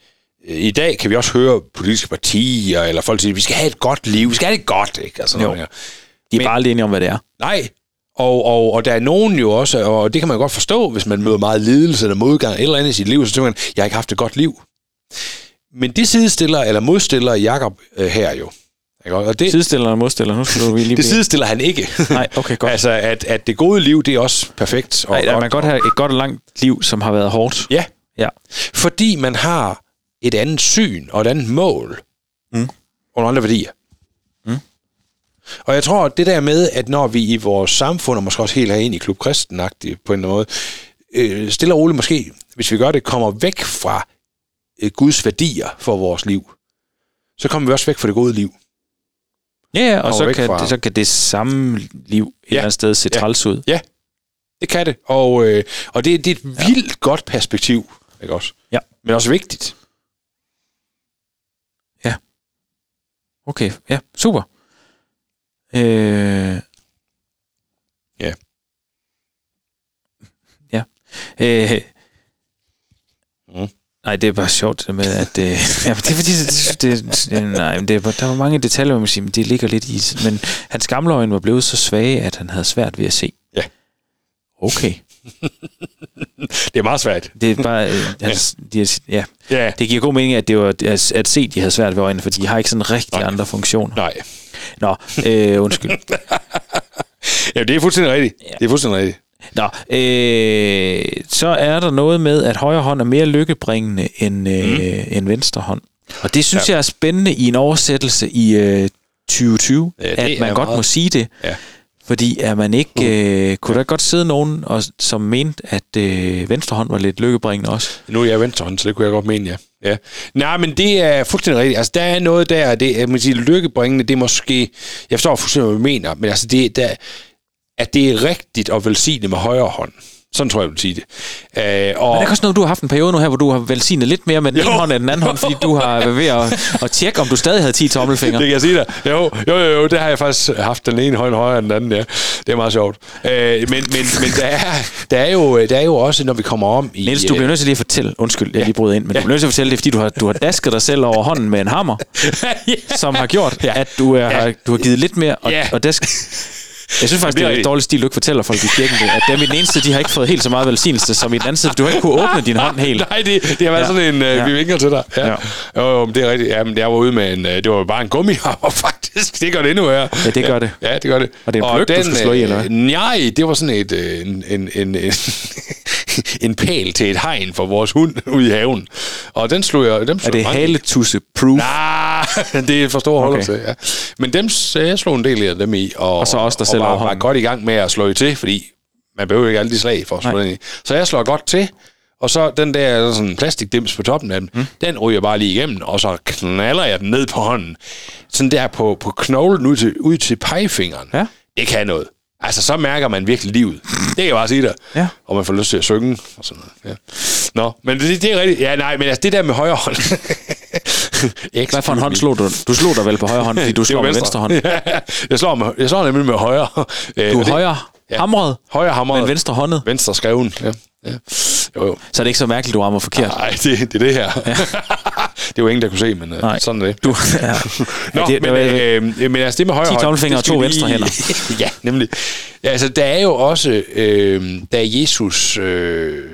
øh, i dag kan vi også høre politiske partier, eller folk sige, vi skal have et godt liv, vi skal have det godt, ikke? Altså, Jo. noget. De er Men- bare enige om, hvad det er. Nej, og, og, og der er nogen jo også, og det kan man godt forstå, hvis man møder meget lidelse eller modgang eller andet i sit liv, så tænker man, jeg har ikke haft et godt liv. Men det sidestiller, eller modstiller Jakob øh, her jo. Og det, Sidestiller og modstiller, nu skal du lige det blive... sidestiller han ikke. Nej, okay, godt. altså, at, at det gode liv, det er også perfekt. Og Nej, godt. man kan godt have et godt og langt liv, som har været hårdt. Ja, Ja. fordi man har et andet syn og et andet mål. Mm. Og nogle andre værdier. Mm. Og jeg tror, at det der med, at når vi i vores samfund, og måske også helt herinde i Klub kristen på en eller anden måde, øh, stille og roligt måske, hvis vi gør det, kommer væk fra øh, Guds værdier for vores liv, så kommer vi også væk fra det gode liv. Ja, ja, og Kommer så kan, fra- det, så kan det samme liv et Ja. eller andet sted se Ja. træls ud. Det kan det. Og, øh, og det, det er et vildt godt perspektiv. Ikke også? Ja. Men også vigtigt. Okay, ja, super. Øh... Ja. Ja. Øh... Nej, det er bare sjovt det med, at... Øh... ja, men det er fordi, det, det, det, nej, men det, er der var mange detaljer, hvor man siger, men det ligger lidt i... Men hans gamle øjne var blevet så svage, at han havde svært ved at se. Ja. Okay. Det er meget svært. Det er bare... Øh, hans, de, er- ja. Ja. Det giver god mening, at det var at, at se, de havde svært ved øjnene, for de har ikke sådan rigtig Nej. andre funktioner. Nej. Nå, øh, undskyld. Ja, det er fuldstændig rigtigt. Ja. Det er fuldstændig rigtigt. Nå, øh, så er der noget med, at højre hånd er mere lykkebringende end, øh, mm. end venstre hånd. Og det synes ja. Ja. jeg er spændende i en oversættelse i øh, 2020, Ja, at man godt meget- må sige det. Ja. Fordi er man ikke, øh, kunne der godt sidde nogen, og, som mente, at øh, venstre hånd var lidt lykkebringende også? Nu er jeg venstrehånd, så det kunne jeg godt mene, ja. ja. Nej, men det er fuldstændig rigtigt. Altså, der er noget der, det er, man siger, lykkebringende, det er måske... Jeg forstår fuldstændig, hvad du mener, men altså, det, der, at det er rigtigt at velsigne med højre hånd. Sådan tror jeg, jeg vil sige det. Øh, og, Men er det også noget, du har haft en periode nu her, hvor du har velsignet lidt mere med den Jo. ene hånd end den anden hånd, fordi du har været ved at, at tjekke, om du stadig havde 10 tommelfingre? Det kan jeg sige dig. Jo, jo, jo, jo, det har jeg faktisk haft den ene hånd højere end den anden, ja. Det er meget sjovt. Øh, men men, men der, er, der, er jo, der er jo også, når vi kommer om i... Niels, du bliver nødt til lige at fortælle, undskyld, jeg lige bryder ind, men ja. du bliver nødt til at fortælle det, fordi du har, du har dasket dig selv over hånden med en hammer, ja. som har gjort, Ja. at du, er, Ja. du har givet lidt mere, og, Ja. og dask... Jeg synes faktisk, Det det er er et rigtigt. dårligt stil, du ikke fortæller folk i kirken det, at dem i den ene side, de har ikke fået helt så meget velsignelse som i den anden side, du har ikke kunne åbne din hånd helt. Nej, det, det har været Ja. sådan en, uh, Ja. vi vinker til dig. Ja. Ja. Jo, jo, det er rigtigt. Ja, men jeg var ude med en, uh, det var jo bare en gummihammer, faktisk. Det gør det endnu værre. Ja, det gør det. Ja, det gør det. Og det er en pløk, du skal slå i, eller hvad? Nej, det var sådan et, øh, en, en, en, en en pæl til et hegn for vores hund ude i haven. Og den slog jeg... Dem slog Er det haletusse proof? Nej, det er for store holder Okay. ja. Men dem, jeg slog en del af dem i, og, Og så også dig selv og var, var godt i gang med at slå i til, fordi man behøver ikke alle de slag for at slå Nej. den i. Så jeg slår godt til, og så den der sådan plastikdims på toppen af den, mm. den ryger bare lige igennem, og så knaller jeg den ned på hånden. Sådan der på, på knoglen ud til, ud til pegefingeren. Ja. Det kan noget. Altså, så mærker man virkelig livet. Det kan jeg bare sige dig. Ja. Og man får lyst til at synge og sådan noget. Ja. Nå, men det, det er rigtigt. Ja, nej, men altså det der med højre hånd. Hvad for en hånd slog du? Du slog dig vel på højre hånd, fordi du slår med venstre hånd. Ja, jeg slår, med, jeg slår nemlig med højre. Øh, Du er det- højre Ja. hamret, Højre hammer. men venstre håndet. Venstre skreven, ja. Ja. Jo, jo. Så er det ikke så mærkeligt, du rammer forkert. Nej, det, det er det her. Ja. det er jo ingen, der kunne se, men Nej. Nej. sådan er det. Du, ja. Nå, Ja, det- men, det var- øh, men altså det med højre 10 hånd... tommelfingre og to venstre lige- ja, nemlig. Ja, altså, der er jo også, øh, da Jesus øh,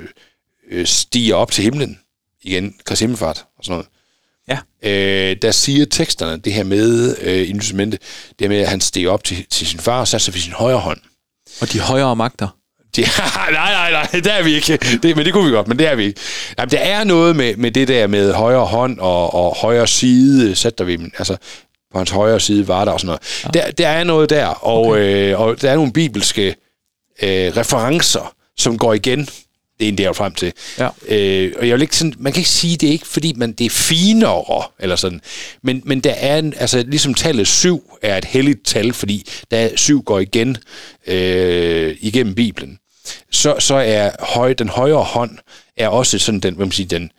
øh, stiger op til himlen, igen, Kristi og sådan noget, Ja. øh, der siger teksterne det her med, øh, i det med, at han stiger op til, til sin far og satte sig ved sin højre hånd. Og de højere magter. Nej, nej, nej, det er vi ikke. Det, men det kunne vi godt, men det er vi ikke. Jamen, der er noget med, med det der med højre hånd og, og højre side, sat der ved, altså på hans højre side var der og sådan noget. Ja. Der, der er noget der, og, okay. øh, og der er nogle bibelske øh, referencer, som går igen. Det er en der frem til. Ja. Øh, og jeg vil ikke sådan, man kan ikke sige, det er ikke, fordi man, det er finere, eller sådan. Men, men der er, en, altså ligesom tallet syv er et helligt tal, fordi der syv går igen øh, igennem Bibelen. Så, så er høj, den højre hånd er også sådan den, hvad man siger, den,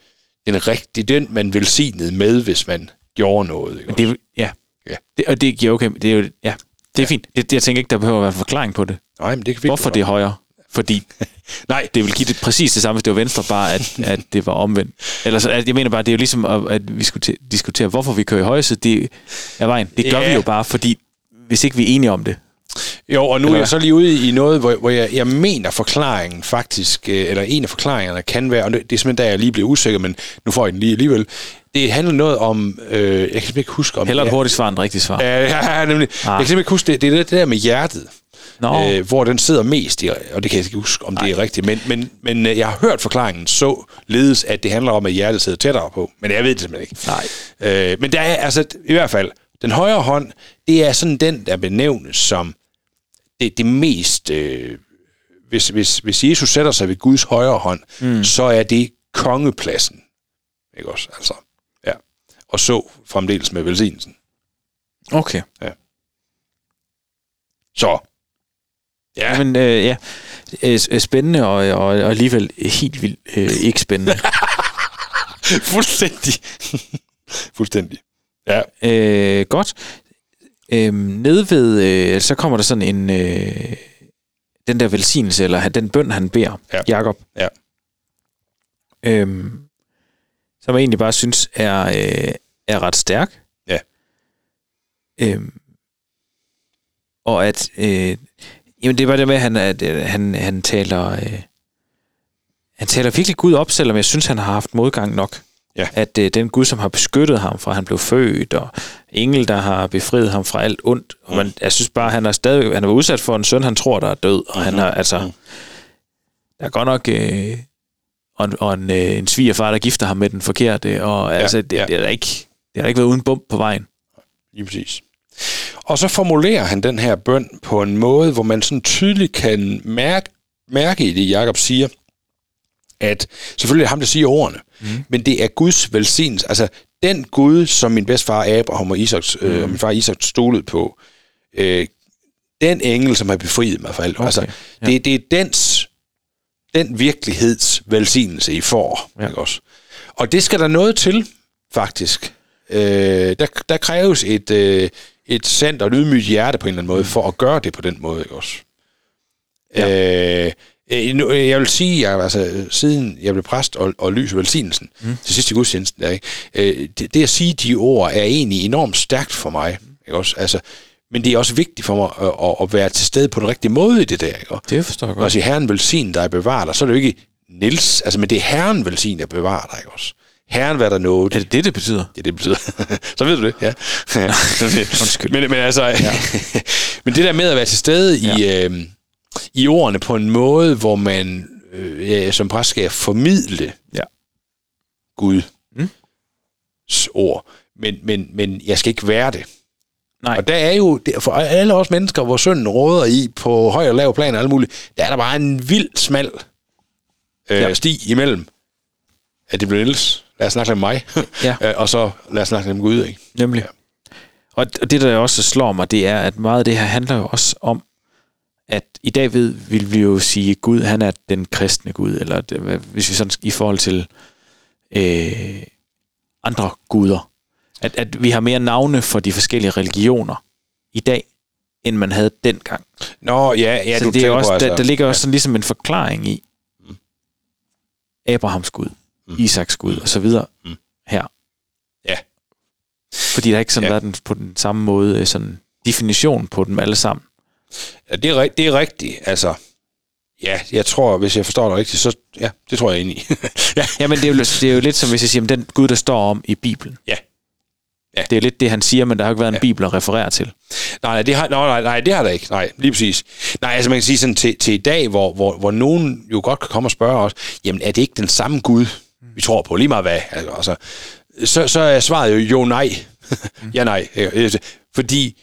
den rigtige, den man velsignede med, hvis man gjorde noget. Ikke? Det, ja. Ja. Det, og det giver okay. Det er jo, ja. Det er fint. Det, det, jeg tænker ikke, der behøver at være en forklaring på det. Nej, men det kan vi Hvorfor det er højre? Fordi Nej, det vil give det præcis det samme, hvis det var venstre, bare at, at det var omvendt. Eller så, at jeg mener bare, det er jo ligesom, at, at vi skulle diskutere, hvorfor vi kører i højre side det er vejen. Det gør Ja. vi jo bare, fordi hvis ikke vi er enige om det. Jo, og nu Eller er jeg så lige ude i noget, hvor, hvor jeg, jeg mener forklaringen faktisk, øh, eller en af forklaringerne kan være, og det det er simpelthen der, jeg lige blev usikker, men nu får jeg den lige alligevel. Det handler noget om, øh, jeg kan ikke huske om... Heller et hurtigt svar end et rigtigt svar. Ja, ja, nemlig. Ah. Jeg kan simpelthen ikke huske det. Det er det der med hjertet. Nå, øh, hvor den sidder mest i, og det kan jeg ikke huske, om Nej. det er rigtigt, men, men, men øh, jeg har hørt forklaringen så ledes, at det handler om, at hjertet sidder tættere på, men jeg ved det simpelthen ikke. Nej. Øh, men der er altså, i hvert fald, den højre hånd, det er sådan den, der benævnes som det, det mest... Øh, hvis, hvis, hvis Jesus sætter sig ved Guds højre hånd, mm. så er det kongepladsen. Ikke også? Altså, ja. Og så fremdeles med velsignelsen. okay. Så. Ja, Men øh, ja, Øh, øh, spændende og, og, og alligevel helt vildt øh, ikke spændende. fuldstændig. fuldstændig. Ja. øh, godt. Øh, nede ved, øh, så kommer der sådan en, øh, den der velsignelse, eller den bøn, han beder, Ja. Jakob. Ja. Øhm, som jeg egentlig bare synes er, øh, er ret stærk. Ja. Øhm, og at, øh, jamen det var det med, at han, at, øh, han, han taler, øh, han taler virkelig Gud op, selvom jeg synes, han har haft modgang nok. Ja. At øh, den Gud, som har beskyttet ham fra han blev født, og engel, der har befriet ham fra alt ondt. Og man, jeg synes bare, han er stadig, han er udsat for en søn, han tror, der er død. Og han har, altså, der er godt nok, øh, og, en- og en, øh, en svigerfar, der gifter ham med den forkerte, og ja, altså, det, ja. det, er ikke, det har da ikke været uden bump på vejen. Lige præcis. Og så formulerer han den her bøn på en måde, hvor man sådan tydeligt kan mærke, mærke i det, Jakob siger, at selvfølgelig er det ham, der siger ordene, mm. men det er Guds velsignelse. Altså, den Gud, som min bedstefar Abraham og, Isaks, mm. øh, og min far Isak stolede på, øh, den engel, som har befriet mig for alt. Okay. Altså, ja. det, det er dens, den virkeligheds velsignelse, I får. Ja. Ikke også? Og det skal der noget til, faktisk. Øh, der, der kræves et, øh, et sandt og ydmygt hjerte på en eller anden måde, for at gøre det på den måde, ikke også? Ja. Øh, jeg vil sige, at altså, siden jeg blev præst og, og lys velsignelsen mm. til sidste gudstjenesten, der, ikke? Øh, det, det at sige de ord er egentlig enormt stærkt for mig. Ikke også? Altså, men det er også vigtigt for mig at, at, at være til stede på den rigtige måde i det der. Ikke? Og, Det forstår jeg når jeg siger, Herren velsign dig bevarer dig, så er det jo ikke Nils, altså, men det er Herren velsign dig bevarer dig, ikke også? Herren hvad der noget. Er det det, det betyder? Ja, det betyder. så ved du det, ja. Undskyld. Men, men altså, ja. men det der med at være til stede ja. i, øh, i ordene på en måde, hvor man, øh, som præst skal formidle Ja. Gud Mm. ord, men, men, men jeg skal ikke være det. Nej. Og der er jo, for alle os mennesker, hvor synden råder i på høj og lav plan og alt muligt, der er der bare en vild smal øh, Ja. ja. sti imellem, at det bliver Niels, lad os snakke lidt om mig, Ja. Øh, og så lad os snakke lidt om Gud, ikke? Nemlig. Og og det, der også slår mig, det er, at meget af det her handler jo også om, at i dag ved, vil vi jo sige, at Gud, han er den kristne Gud, eller det, hvis vi sådan i forhold til øh, andre guder, at, at vi har mere navne for de forskellige religioner i dag, end man havde dengang. Nå, ja, ja Så du det er også, på, altså, der, der ligger også sådan ligesom en forklaring i Abrahams Gud, Mm. Isaks Gud og så videre Mm. her. Ja. Fordi der har ikke sådan Ja. været den, på den samme måde øh, sådan definition på dem alle sammen. Ja, det er, det er rigtigt, altså. Ja, jeg tror, hvis jeg forstår det rigtigt, så ja, det tror jeg ind i. ja. Jamen det er, jo, det er jo lidt som hvis jeg siger, den Gud, der står om i Bibelen. Ja. Ja. Det er lidt det, han siger, men der har ikke været en Ja. Bibel at referere til. Nej, nej, det har, nej, nej, nej, det har der ikke. Nej, lige præcis. Nej, altså man kan sige sådan til, til i dag, hvor, hvor, hvor nogen jo godt kan komme og spørge os, jamen er det ikke den samme Gud, vi tror på, lige meget hvad? Altså, så, så er svaret jo jo nej. ja, nej. Øh, Fordi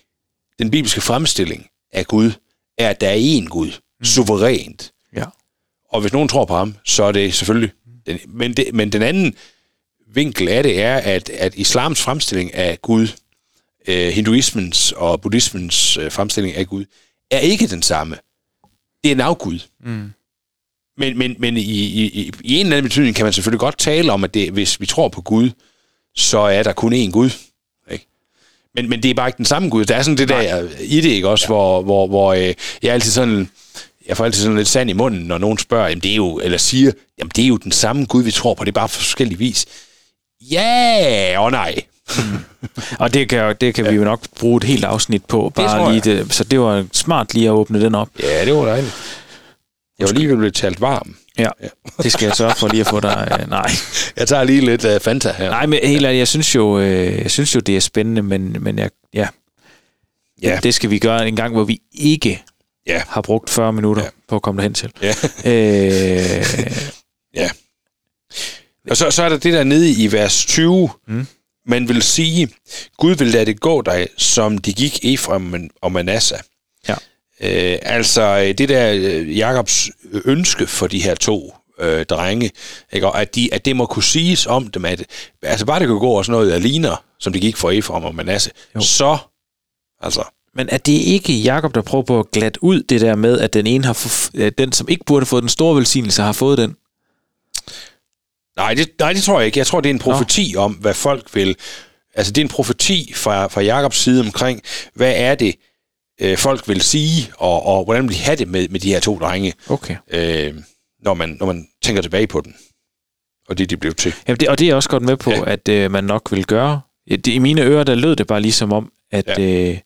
den bibelske fremstilling af Gud er, at der er én Gud, suverænt. Ja. Og hvis nogen tror på ham, så er det selvfølgelig... Den, men, det, men den anden vinkel af det er, at, at islams fremstilling af Gud, øh, hinduismens og buddhismens øh, fremstilling af Gud, er ikke den samme. Det er en afgud. Mm. Men, men, men i, i, i, i en eller anden betydning kan man selvfølgelig godt tale om, at det, hvis vi tror på Gud, så er der kun én Gud. Men, men det er bare ikke den samme Gud. Der er sådan det der i det, ikke også, ja. hvor, hvor, hvor øh, jeg er altid sådan, jeg får altid sådan lidt sand i munden, når nogen spørger, jamen det er jo, eller siger, jamen det er jo den samme Gud, vi tror på, det er bare på forskellige vis. Ja og nej. Og det kan, det kan ja. vi jo nok bruge et helt afsnit på. Bare tror lige det, så det var smart lige at åbne den op. Ja, det var dejligt. Jeg var lige ved at blive talt varm. Ja, det skal jeg sørge for lige at få dig. Øh, nej. Jeg tager lige lidt uh, Fanta her. nej, men helt ærligt, jeg synes jo, øh, jeg synes jo det er spændende, men, men jeg, ja, Ja. det skal vi gøre en gang, hvor vi ikke Ja. har brugt 40 minutter Ja. ja. på at komme derhen til. Ja. Øh, Ja. Og så, så er der det der nede i vers 20. Mm. Man vil sige, Gud vil lade det gå dig, som det gik Efraim og Manasseh. Øh, altså øh, det der øh, Jakobs ønske for de her to øh, drenge, ikke? Og at, de, at det må kunne siges om dem, at altså bare det kunne gå og sådan noget, der ligner, som det gik for Efraim og Manasseh, Jo. så, altså, men er det ikke Jakob der prøver på at glatte ud det der med, at den ene har få, den, som ikke burde få den store velsignelse, har fået den? Nej det, nej, det tror jeg ikke. Jeg tror, det er en profeti om, hvad folk vil. Altså, det er en profeti fra, fra Jakobs side omkring, hvad er det, øh, folk vil sige, og, og hvordan vil de have det med, med de her to drenge, Okay. øh, når, man, når man tænker tilbage på den. Og det, de blev til. Jamen det, og det er jeg også godt med på, Ja. at øh, man nok vil gøre. Det, I mine ører, der lød det bare ligesom om, at, Ja. øh,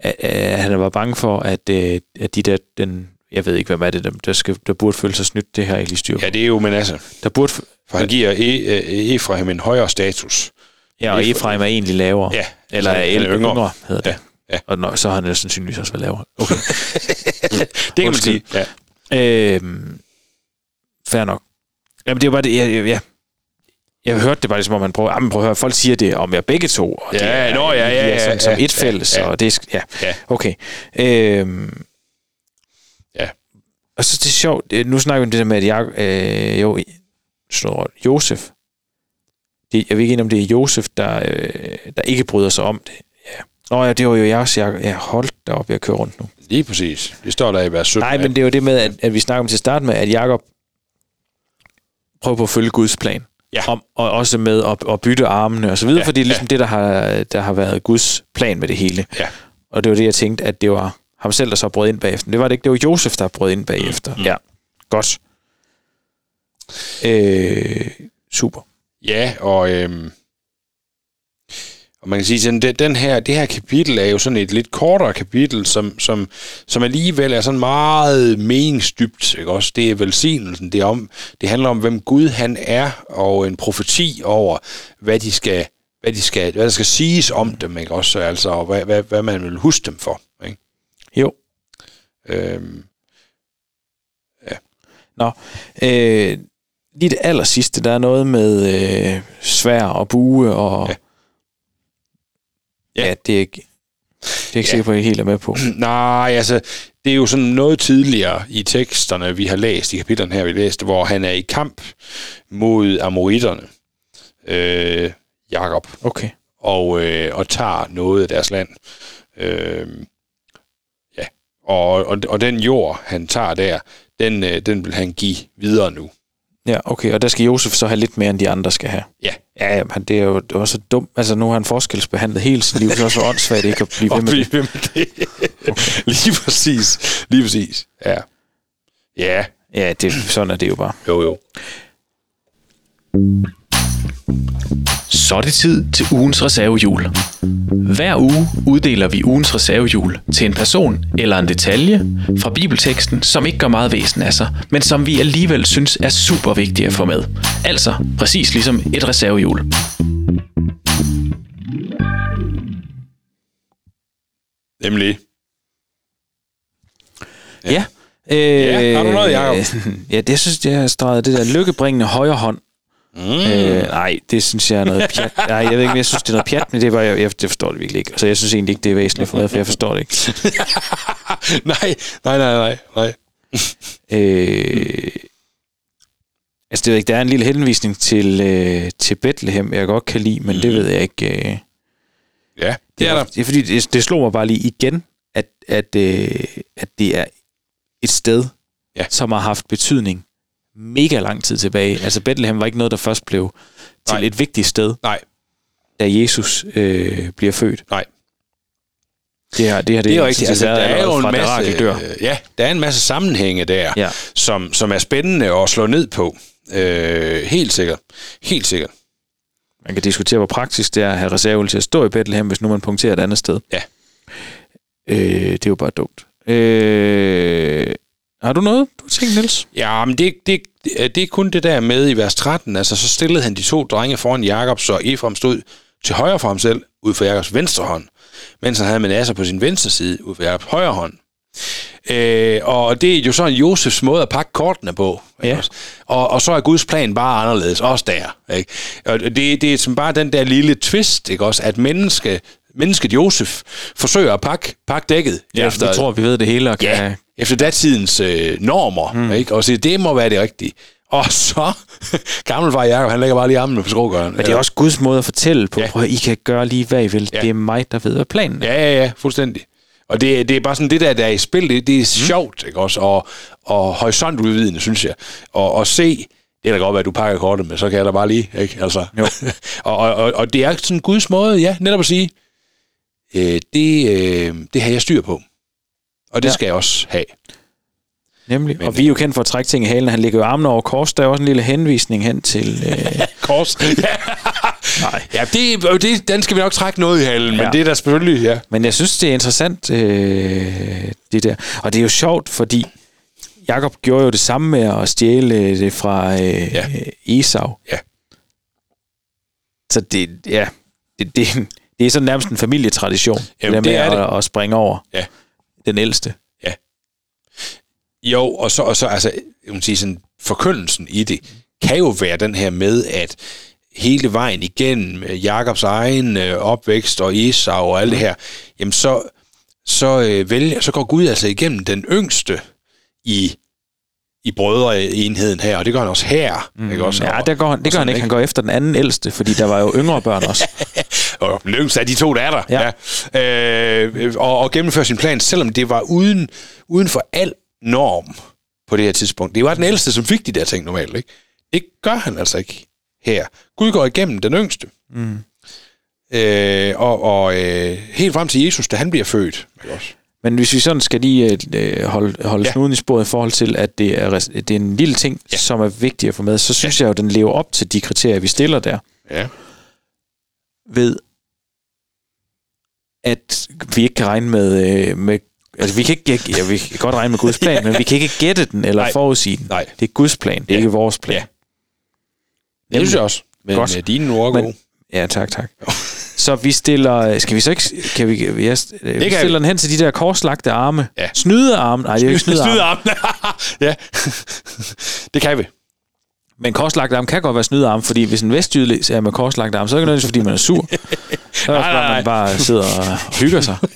at, at han var bange for, at, øh, at de der, den, jeg ved ikke, hvad er det, der, der, skal, der burde føle sig snydt, det her ikke lige styr. Ja, det er jo Manasseh. Der burde, For han giver e, e, Efraim en højere status. ja, og Efra- Efraim er egentlig lavere. Ja, Eller altså, han er yngre, yngre. yngre hedder det. Ja, ja. Og når, så har han sandsynligvis også været lavere. Okay. Det kan man sige. Ja. øhm, fair nok. Jamen det er jo bare det, jeg, jeg, jeg, hørte det bare ligesom, om man prøver, jamen, prøv at høre, folk siger det om jer begge to. Og Ja, det er, nå, ja, ja, ja, sådan, som ja, et fælles, ja, ja. og det er, ja, Ja. okay. Øhm, Ja. Og så det er sjovt, øh, nu snakker vi om det der med, at jeg, øh, jo, står Josef, det, jeg ved ikke, om det er Josef, der, øh, der ikke bryder sig om det. Nå ja, det var jo også, jeg, jeg holdt derop, jeg kører rundt nu. Lige præcis. Det står der i vers 17. Nej, men det er jo det med, at, at vi snakker om til at starte med, at Jakob prøver på at følge Guds plan. Ja. Om, og også med at, at bytte armene og så videre, Ja, fordi det er ligesom ja. det, der har, der har været Guds plan med det hele. Ja. Og det var det, jeg tænkte, at det var ham selv, der så brød ind bagefter. Det var det ikke, det var Josef, der brød ind bagefter. Mm. Ja, godt. Øh, super. Ja, og, øhm, og man kan sige, sådan, den, den her, det her kapitel er jo sådan et lidt kortere kapitel, som, som, som alligevel er sådan meget meningsdybt. Ikke? Også det er velsignelsen. Det, er om, det handler om, hvem Gud han er, og en profeti over, hvad de skal, hvad, de skal, hvad der skal siges om dem, ikke? Også, altså, og hvad, hvad, hvad man vil huske dem for. Ikke? Jo. Øhm, Nå, øh, lige det aller sidste, der er noget med øh, svær og bue og... Ja. Ja, det er ikke... Det er ikke Ja. sikker på, at jeg helt er med på. Nej, altså, det er jo sådan noget tidligere i teksterne, vi har læst, i kapitlerne her, vi læste, hvor han er i kamp mod amoritterne, øh, Jakob, Okay. og, øh, og tager noget af deres land. Øh, ja, og, og, og den jord, han tager der, den, øh, den vil han give videre nu. Ja, okay. Og der skal Josef så have lidt mere, end de andre skal have. Ja, Ja, ja, men det er jo det var så dumt. Altså, nu har han forskelsbehandlet hele sit liv, så er det så åndssvagt ikke at blive ved med blive ved med det. Lige præcis. Lige præcis. Ja. Ja, Ja, det, sådan er det jo bare. jo jo. Så er det tid til ugens reservehjul. Hver uge uddeler vi ugens reservehjul til en person eller en detalje fra bibelteksten, som ikke gør meget væsen af sig, men som vi alligevel synes er super vigtige at få med. Altså præcis ligesom et reservehjul. Nemlig. Ja. Øh, Ja, har du noget, Jacob? Ja, det synes jeg, streget det der lykkebringende højre hånd. Mm. Øh, nej, det synes jeg er noget pjat. Nej, jeg ved ikke, jeg synes, det er noget pjat, men det, var, jeg, jeg, det forstår det virkelig ikke. Så jeg synes egentlig ikke, det er væsentligt for mig, for jeg forstår det ikke. nej, nej, nej, nej, nej. Øh, altså, det ved ikke, der er en lille henvisning til, øh, til Bethlehem, jeg godt kan lide, men det ved jeg ikke. Øh, Ja, det er der. Det er fordi, det, det slog mig bare lige igen, at, at, øh, at det er et sted, Ja. som har haft betydning mega lang tid tilbage. Altså Bethlehem var ikke noget, der først blev til Nej. et vigtigt sted, Nej, da Jesus øh, bliver født. nej. Det her, det her Det er jo rigtigt. Altså, der været er jo en masse, dør. øh, ja, der er en masse sammenhænge der, Ja. som, som er spændende at slå ned på. Øh, helt sikkert. Helt sikkert. Man kan diskutere, hvor praktisk det er at have reserven til at stå i Bethlehem, hvis nu man punkterer et andet sted. Ja. Øh, det er jo bare dumt. Øh, har du noget, du tænkt, Niels? Ja, men det, det, det er kun det der med i vers 13. Altså, så stillede han de to drenge foran Jakob, så Efraim stod til højre for ham selv, ud for Jakobs venstre hånd, mens han havde Manasseh på sin venstre side, ud for Jakobs højre hånd. Øh, og det er jo sådan Josefs måde at pakke kortene på. ikke Ja. Og, og så er Guds plan bare anderledes, også der. Ikke? Og det, det er som bare den der lille twist, ikke også? at menneske, mennesket Josef forsøger at pakke, pakke dækket. Ja, efter, vi tror, vi ved det hele og kan... Ja, efter datidens øh, normer, mm. ikke? Og så det må være det rigtige. Og så, gammelfar Jacob, han lægger bare lige armene på skrågøren. Men det er også Guds måde at fortælle på. Ja. Prøv, I kan gøre lige, hvad I vil. Ja. Det er mig, der ved, hvad planen er. Ja, ja, ja, fuldstændig. Og det, det er bare sådan, det der, der er i spil, det, det er mm. sjovt, ikke også? Og, og horisontudvidende, synes jeg. Og, og se, det er da godt være, at du pakker kortet med, så kan jeg da bare lige, ikke? Altså. Jo. og, og, og, og, det er sådan Guds måde, ja, netop at sige, øh, det, øh, det har jeg styr på. Og det ja. Skal jeg også have. Nemlig. Men- og vi er jo kendt for at trække ting i halen. Han ligger jo armene over kors. Der er også en lille henvisning hen til... Øh, Kors. nej. Ja, det, det, den skal vi nok trække noget i halen, ja. men det er da selvfølgelig, ja. Men jeg synes, det er interessant, øh, det der. Og det er jo sjovt, fordi Jakob gjorde jo det samme med at stjæle det fra øh, ja. Esau. Ja. Så det, ja, det, det, det er sådan nærmest en familietradition. Jamen, det, der det med er at, det. at springe over Ja. den ældste. Jo, og så, og så altså, jeg må sige sådan, forkyndelsen i det, kan jo være den her med, at hele vejen igennem øh, Jakobs egen øh, opvækst og Esau og alt det her, jamen så, så, øh, vælger, så går Gud altså igennem den yngste i, i brødreenheden her, og det gør han også her. Mm, ikke også? Ja, der går, han- det gør han ikke. Han går efter den anden ældste, fordi der var jo yngre børn også. Og yngste af de to, der er der. Ja. Ja. Øh, og, og gennemføre sin plan, selvom det var uden, uden for al norm på det her tidspunkt. Det var den ældste, som fik de der ting normalt. Ikke? Det gør han altså ikke her. Gud går igennem den yngste. Mm. Øh, og og øh, helt frem til Jesus, da han bliver født. Ikke også? Men hvis vi sådan skal lige øh, holde, holde Ja. snuden i sporet i forhold til, at det er, det er en lille ting, Ja. ja. som er vigtig at få med, så synes ja. jeg jo, at den lever op til de kriterier, vi stiller der. Ja. ved, at vi ikke kan regne med, øh, med altså vi kan ikke, ja, vi kan godt regne med Guds plan, men vi kan ikke gætte den eller Nej. forudsige den. Nej. Det er Guds plan, det er Ja. ikke vores plan. Ja. Det synes jeg også. Men Godt. Godt. dine ord er Men-. Ja, tak, tak. Så vi stiller, skal vi så ikke, kan vi, vi, vi kan stiller den hen til de der korslagte arme. Ja. Snyde arme, nej, det er ikke snyde arme. armene. ja, det kan vi. Men korslagt arm kan godt være snydearm, fordi hvis en vestjyde ser med korslagt arm, så er det ikke nødvendigvis, fordi man er sur. Så er det Nej, bare, nej, man bare sidder og hygger sig.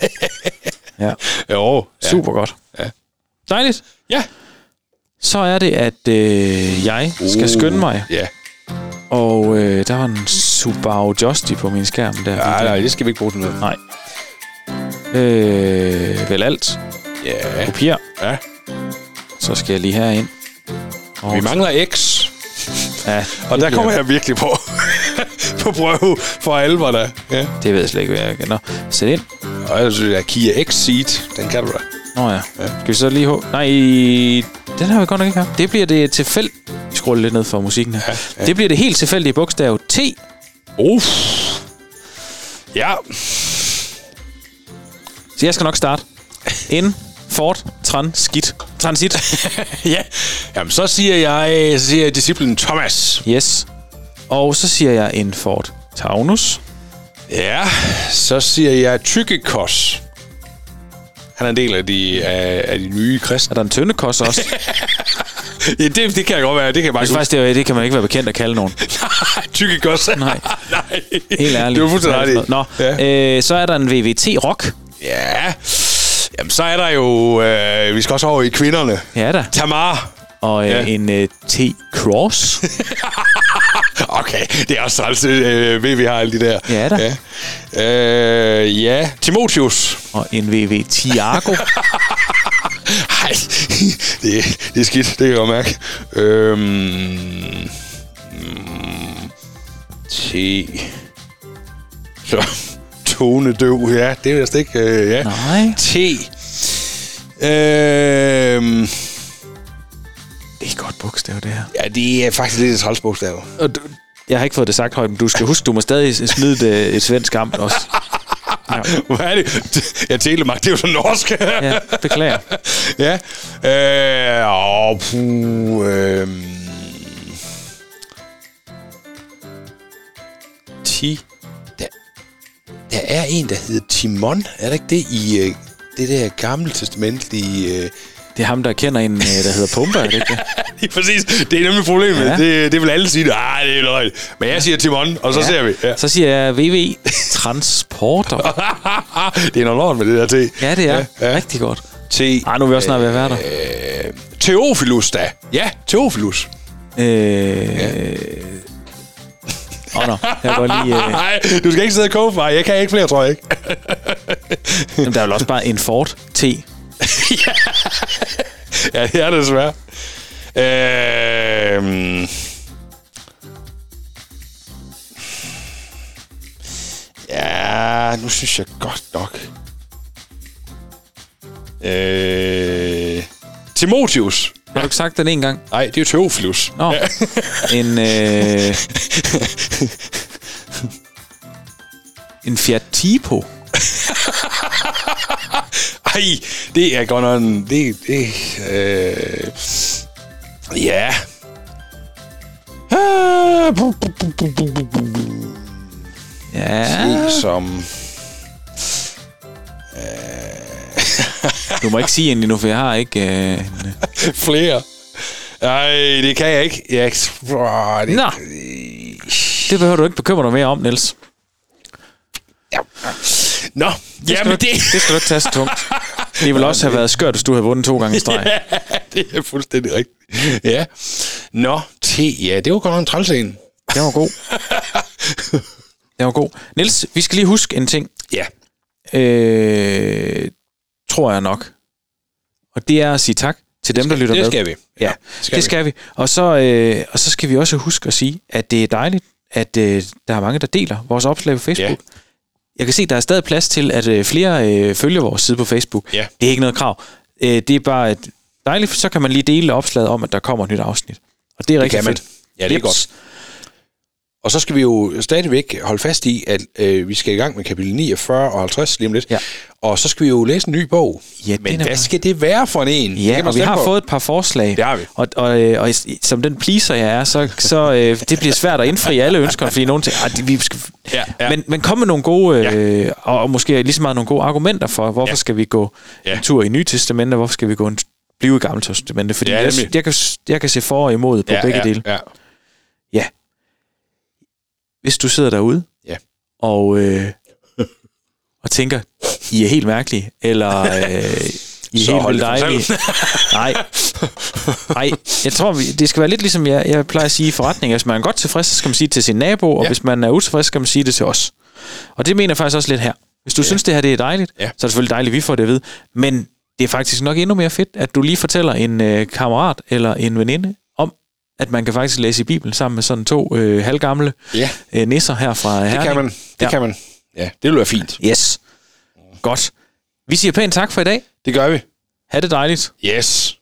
Ja, Jo, ja. super godt. Ja. Dejligt. Ja. Så er det, at øh, jeg skal skynde mig, Ja. og øh, der var en Subaru Justy på min skærm der. Nej, nej, det skal vi ikke bruge til noget. Nej. Øh, vel alt. Ja. Kopier. ja. Så skal jeg lige herind. Og Vi mangler X, Ja, og der kommer jeg virkelig på, på prøve for alvor da. Ja. Det ved jeg slet ikke, hvad jeg. Nå, sæt ind. Og jeg synes, at Kia X-Seat, den kan du da. Nå ja. Skal vi så lige... Ho- Nej, den har vi godt nok ikke haft. Det bliver det tilfældigt... Vi scroller lidt ned for musikken her. Ja, ja. Det bliver det helt tilfældige bogstav T. Uff. Ja, Så jeg skal nok starte. N. Ford. Transit. Transit. ja. Jamen, så siger jeg, så siger jeg disciplen Thomas. Yes. Og så siger jeg en Ford Taunus. Ja, så siger jeg Tykkekos. Han er en del af de, af, af de nye kristne. Er der en Tøndekos også? Ja, det, det kan jeg godt være. Det kan jeg bare faktisk, det, det kan man ikke være bekendt at kalde nogen. Tykkekos. Nej. Nej. Helt ærligt. Det var fuldstændig. Nå, Ja. øh, så er der en VVT Rock. ja. Jamen, så er der jo... Øh, vi skal også over i kvinderne. Ja da. Tamar. Og øh, Ja. en øh, T-Cross. Okay, det er også træls, øh, vi har alle de der. Ja da. Ja, øh, ja. Timotius. og en VV Tiago. Ej, det, det er skidt, det kan jeg godt mærke. Øhm, mm, T. Så, tonedøv, ja, det er vist ikke, øh, ja. Nej. T. Øhm, Det er et godt bogstav, det her. ja, det er faktisk lidt et trælsbogstav. Og du, jeg har ikke fået det sagt højt, men du skal huske, du må stadig smide et, et svensk amt også. Ja, Hvad er det? Ja, Telemark, det er jo så norsk. ja beklager. ja. Øh, åh, puh, øh, Ti. Der, der er en, der hedder Timon. Er der ikke det i øh, det der gamle testamentlige... Øh, Det er ham, der kender en, øh, der hedder Pumba, er det ikke det? Præcis. Det er nemlig problemet. Ja. Ja. Det, det vil alle sige. Nej, det er løgn. Men jeg siger Timon, og så ja. ser vi. Ja. Så siger jeg VV Transporter. det er noget lort med det der T. Ja, det er Ja, ja, ja. rigtig godt. T. Ej, nu er vi også snart ved at være der. Øh, Teofilus da. Ja, Teofilus. Øh... Åh, oh, nå. Jeg går lige... Øh... Nej, du skal ikke sidde og koge mig. Jeg kan ikke flere, tror jeg ikke. Jamen, der er vel også bare en Ford T. ja, det er det desværre. Øh, ja, nu synes jeg godt nok. Øh, Timotius. Har du ikke sagt den en gang? Nej, det er jo Teofilus. Nå. En... Øh... En Fiat Tipo. Ej, det er godt nok. Det, det, øh, ja. Ah, ja. Se som... Øh. du må ikke sige endelig nu, for jeg har ikke... Øh, Flere. Nej, det kan jeg ikke. Jeg, oh, det, Nå. Det behøver du ikke bekymre dig mere om, Niels. Ja. Nå, Det jamen du, det, det skal du ikke tage så tungt. Det ville også have været skørt, hvis du havde vundet to gange i streg. ja, det er fuldstændig rigtigt. Ja. Nå, te, ja, det var godt en træls en. Det var god. Det var god. Niels, vi skal lige huske en ting. Ja. Øh, tror jeg nok. Og det er at sige tak til dem, der lytter det med. skal vi. Ja, skal det skal vi. Og så, øh, og så skal vi også huske at sige, at det er dejligt, at øh, der er mange, der deler vores opslag på Facebook. Ja. Jeg kan se, der er stadig plads til, at øh, flere øh, følger vores side på Facebook. Ja. Det er ikke noget krav. Øh, det er bare et dejligt, for så kan man lige dele opslaget om, at der kommer et nyt afsnit. Og det er rigtig kan man. fedt. Ja, det er Jeps. godt. Og så skal vi jo stadigvæk holde fast i, at øh, vi skal i gang med kapitel 49 og 50 lige om lidt. Ja. Og så skal vi jo læse en ny bog. Ja, Men hvad skal det være for en? Ja, og vi har på. fået et par forslag. Det har vi. Og, og, øh, og i- som den pleaser jeg er, så, så øh, det bliver svært at indfri alle ønsker, fordi nogen tænker, at vi skal... Ja, ja. Men, men kom med nogle gode, øh, og, og måske lige så meget nogle gode argumenter for, hvorfor Ja. skal vi gå Ja. en tur i Nye Testamentet, hvorfor skal vi gå en blive i Gamle Testamentet, fordi Ja, ja, jeg, jeg, kan, jeg kan se for og imod på ja, begge ja, dele. Ja. Hvis du sidder derude Ja. og, øh, og tænker, I er helt mærkelige, eller øh, I er Så helt vildt dejlige. Nej. Nej, jeg tror, det skal være lidt ligesom jeg, jeg plejer at sige i forretning. Hvis man er godt tilfreds, så skal man sige det til sin nabo, og Ja. hvis man er utilfreds, så skal man sige det til os. Og det mener jeg faktisk også lidt her. Hvis du ja. synes, det her det er dejligt, Ja. så er det selvfølgelig dejligt, at vi får det at vide. Men det er faktisk nok endnu mere fedt, at du lige fortæller en øh, kammerat eller en veninde at man kan faktisk læse i Bibelen sammen med sådan to øh, halvgamle ja, øh, nisser her fra det Herning. kan man. Det Ja. kan man. Ja, det vil være fint. Yes. Godt. Vi siger pænt tak for i dag. Det gør vi. Ha' det dejligt. Yes.